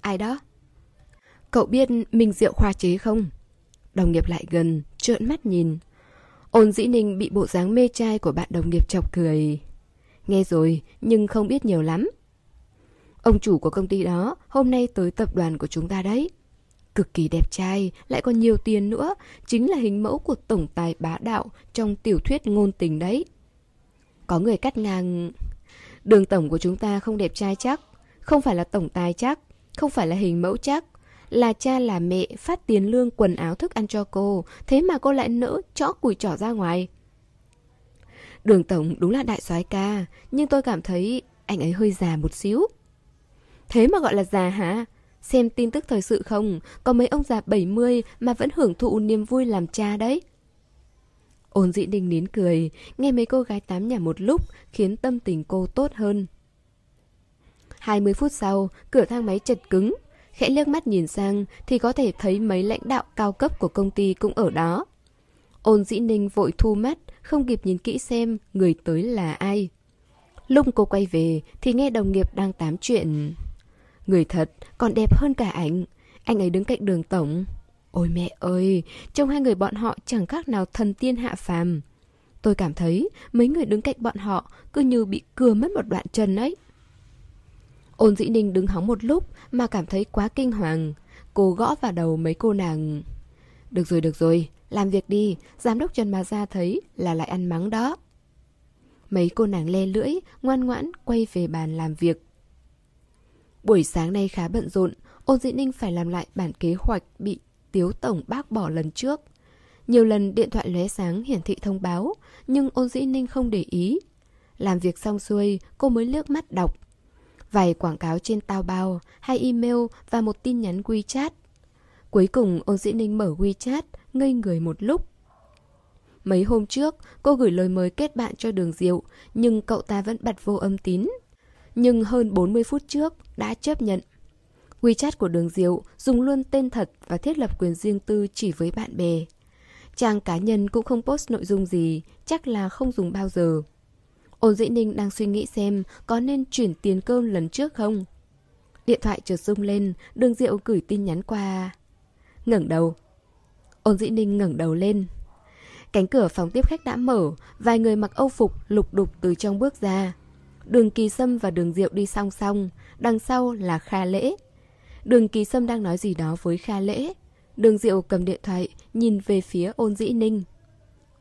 Ai đó? Cậu biết Minh Diệu khoa chế không? Đồng nghiệp lại gần, trợn mắt nhìn. Ôn dĩ ninh bị bộ dáng mê trai của bạn đồng nghiệp chọc cười. Nghe rồi, nhưng không biết nhiều lắm. Ông chủ của công ty đó hôm nay tới tập đoàn của chúng ta đấy. Cực kỳ đẹp trai, lại còn nhiều tiền nữa, chính là hình mẫu của tổng tài bá đạo trong tiểu thuyết ngôn tình đấy. Có người cắt ngang... Đường tổng của chúng ta không đẹp trai chắc, không phải là tổng tài chắc, không phải là hình mẫu chắc, là cha là mẹ phát tiền lương quần áo thức ăn cho cô, thế mà cô lại nỡ chõ cùi trỏ ra ngoài. Đường tổng đúng là đại soái ca, nhưng tôi cảm thấy anh ấy hơi già một xíu. Thế mà gọi là già hả? Xem tin tức thời sự không, có mấy ông già 70 mà vẫn hưởng thụ niềm vui làm cha đấy. Ôn dĩ đình nín cười, nghe mấy cô gái tám nhà một lúc khiến tâm tình cô tốt hơn. 20 phút sau, cửa thang máy chật cứng. Khẽ liếc mắt nhìn sang thì có thể thấy mấy lãnh đạo cao cấp của công ty cũng ở đó. Ôn dĩ ninh vội thu mắt, không kịp nhìn kỹ xem người tới là ai. Lúc cô quay về thì nghe đồng nghiệp đang tám chuyện. Người thật còn đẹp hơn cả ảnh. Anh ấy đứng cạnh đường tổng. Ôi mẹ ơi, trông hai người bọn họ chẳng khác nào thần tiên hạ phàm. Tôi cảm thấy mấy người đứng cạnh bọn họ cứ như bị cưa mất một đoạn chân ấy. Ôn dĩ ninh đứng hóng một lúc mà cảm thấy quá kinh hoàng. Cô gõ vào đầu mấy cô nàng. Được rồi, được rồi, làm việc đi, giám đốc Trần Bà Gia thấy là lại ăn mắng đó. Mấy cô nàng le lưỡi, ngoan ngoãn quay về bàn làm việc. Buổi sáng nay khá bận rộn, ôn dĩ ninh phải làm lại bản kế hoạch bị Tiếu Tổng bác bỏ lần trước. Nhiều lần điện thoại lóe sáng hiển thị thông báo, nhưng ôn dĩ ninh không để ý. Làm việc xong xuôi, cô mới lướt mắt đọc. Vài quảng cáo trên tao bao, hai email và một tin nhắn WeChat. Cuối cùng ôn dĩ ninh mở WeChat, ngây người một lúc. Mấy hôm trước, cô gửi lời mời kết bạn cho đường diệu, nhưng cậu ta vẫn bật vô âm tín. Nhưng hơn 40 phút trước, đã chấp nhận. WeChat của Đường Diệu dùng luôn tên thật và thiết lập quyền riêng tư chỉ với bạn bè. Trang cá nhân cũng không post nội dung gì, chắc là không dùng bao giờ. Ôn Dĩ Ninh đang suy nghĩ xem có nên chuyển tiền cơm lần trước không. Điện thoại chợt rung lên, Đường Diệu gửi tin nhắn qua. Ngẩng đầu. Ôn Dĩ Ninh ngẩng đầu lên. Cánh cửa phòng tiếp khách đã mở, vài người mặc âu phục lục đục từ trong bước ra. Đường Kỳ Sâm và Đường Diệu đi song song, đằng sau là Kha Lễ. Đường Kỳ Sâm đang nói gì đó với Kha Lễ. Đường Diệu cầm điện thoại, nhìn về phía ôn dĩ ninh.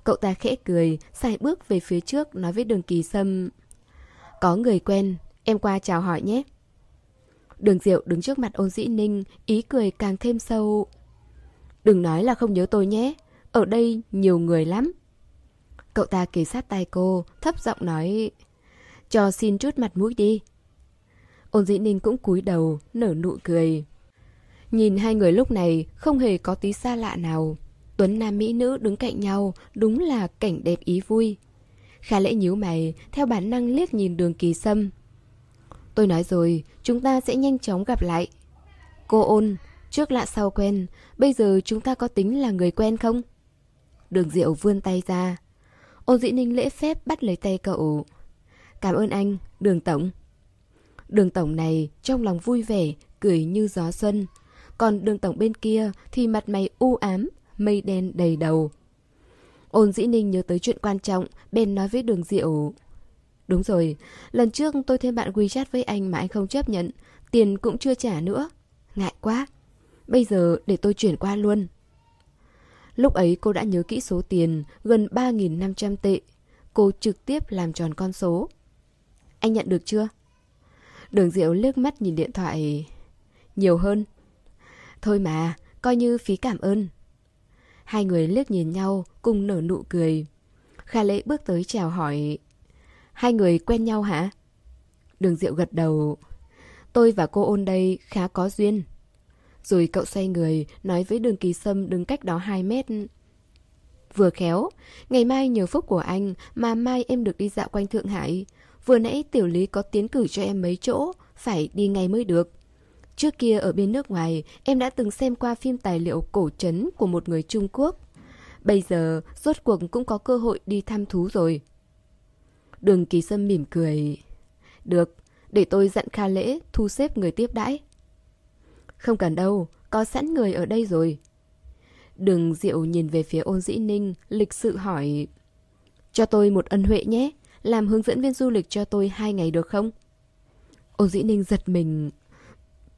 Cậu ta khẽ cười, sai bước về phía trước nói với đường Kỳ Sâm. Có người quen, em qua chào hỏi nhé. Đường Diệu đứng trước mặt ôn dĩ ninh, ý cười càng thêm sâu. Đừng nói là không nhớ tôi nhé, ở đây nhiều người lắm. Cậu ta kề sát tay cô, thấp giọng nói Cho xin chút mặt mũi đi. Ôn dĩ ninh cũng cúi đầu, nở nụ cười. Nhìn hai người lúc này không hề có tí xa lạ nào. Tuấn Nam Mỹ Nữ đứng cạnh nhau, đúng là cảnh đẹp ý vui. Khá lễ nhíu mày, theo bản năng liếc nhìn đường kỳ sâm. Tôi nói rồi, chúng ta sẽ nhanh chóng gặp lại. Cô ôn, trước lạ sau quen, bây giờ chúng ta có tính là người quen không? Đường Diệu vươn tay ra. Ôn dĩ ninh lễ phép bắt lấy tay cậu. Cảm ơn anh, đường tổng. Đường tổng này trong lòng vui vẻ, cười như gió xuân. Còn đường tổng bên kia thì mặt mày u ám, mây đen đầy đầu. Ôn dĩ ninh nhớ tới chuyện quan trọng, bèn nói với đường diệu. Đúng rồi, lần trước tôi thêm bạn WeChat với anh mà anh không chấp nhận, tiền cũng chưa trả nữa. Ngại quá. Bây giờ để tôi chuyển qua luôn. Lúc ấy cô đã nhớ kỹ số tiền, gần 3.500 tệ. Cô trực tiếp làm tròn con số. Anh nhận được chưa? Đường Diệu liếc mắt nhìn điện thoại. Nhiều hơn. Thôi mà, coi như phí cảm ơn. Hai người liếc nhìn nhau, cùng nở nụ cười. Kha lễ bước tới chào hỏi. Hai người quen nhau hả? Đường Diệu gật đầu. Tôi và cô ôn đây khá có duyên. Rồi cậu xoay người, nói với đường kỳ sâm đứng cách đó 2 mét. Vừa khéo, ngày mai nhờ phúc của anh mà mai em được đi dạo quanh Thượng Hải. Vừa nãy tiểu lý có tiến cử cho em mấy chỗ, phải đi ngay mới được. Trước kia ở bên nước ngoài, em đã từng xem qua phim tài liệu cổ trấn của một người Trung Quốc. Bây giờ, rốt cuộc cũng có cơ hội đi thăm thú rồi. Đường kỳ sâm mỉm cười. Được, để tôi dặn Kha Lễ thu xếp người tiếp đãi. Không cần đâu, có sẵn người ở đây rồi. Đường Diệu nhìn về phía ôn dĩ ninh, lịch sự hỏi Cho tôi một ân huệ nhé, làm hướng dẫn viên du lịch cho tôi hai ngày được không? Ôn dĩ ninh giật mình.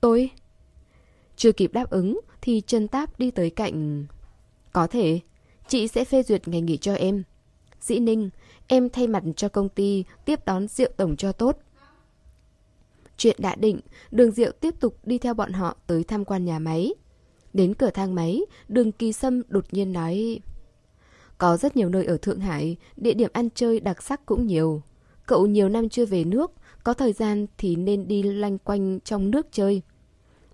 Tôi... Chưa kịp đáp ứng thì Trần Táp đi tới cạnh. Có thể, chị sẽ phê duyệt ngày nghỉ cho em. Dĩ ninh, em thay mặt cho công ty tiếp đón Diệu Tổng cho tốt. Chuyện đã định, đường Diệu tiếp tục đi theo bọn họ tới tham quan nhà máy. Đến cửa thang máy, đường kỳ sâm đột nhiên nói có rất nhiều nơi ở Thượng Hải, địa điểm ăn chơi đặc sắc cũng nhiều. Cậu nhiều năm chưa về nước, có thời gian thì nên đi lanh quanh trong nước chơi.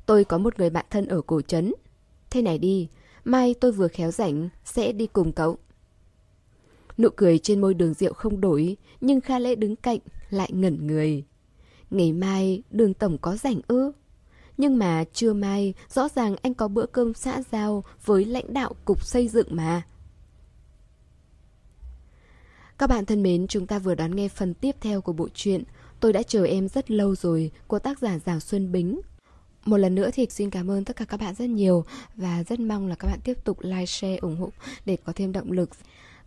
Tôi có một người bạn thân ở cổ trấn. Thế này đi, mai tôi vừa khéo rảnh, sẽ đi cùng cậu. Nụ cười trên môi đường rượu không đổi, nhưng Kha Lễ đứng cạnh, lại ngẩn người. Ngày mai, đường tổng có rảnh ư? Nhưng mà trưa mai, rõ ràng anh có bữa cơm xã giao với lãnh đạo cục xây dựng mà. Các bạn thân mến, chúng ta vừa đón nghe phần tiếp theo của bộ truyện Tôi đã chờ em rất lâu rồi của tác giả Giảo Xuân Bính. Một lần nữa thì xin cảm ơn tất cả các bạn rất nhiều và rất mong là các bạn tiếp tục like, share, ủng hộ để có thêm động lực.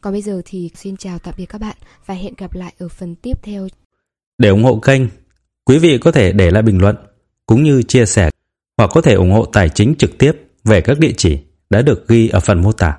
Còn bây giờ thì xin chào tạm biệt các bạn và hẹn gặp lại ở phần tiếp theo. Để ủng hộ kênh, quý vị có thể để lại bình luận cũng như chia sẻ hoặc có thể ủng hộ tài chính trực tiếp về các địa chỉ đã được ghi ở phần mô tả.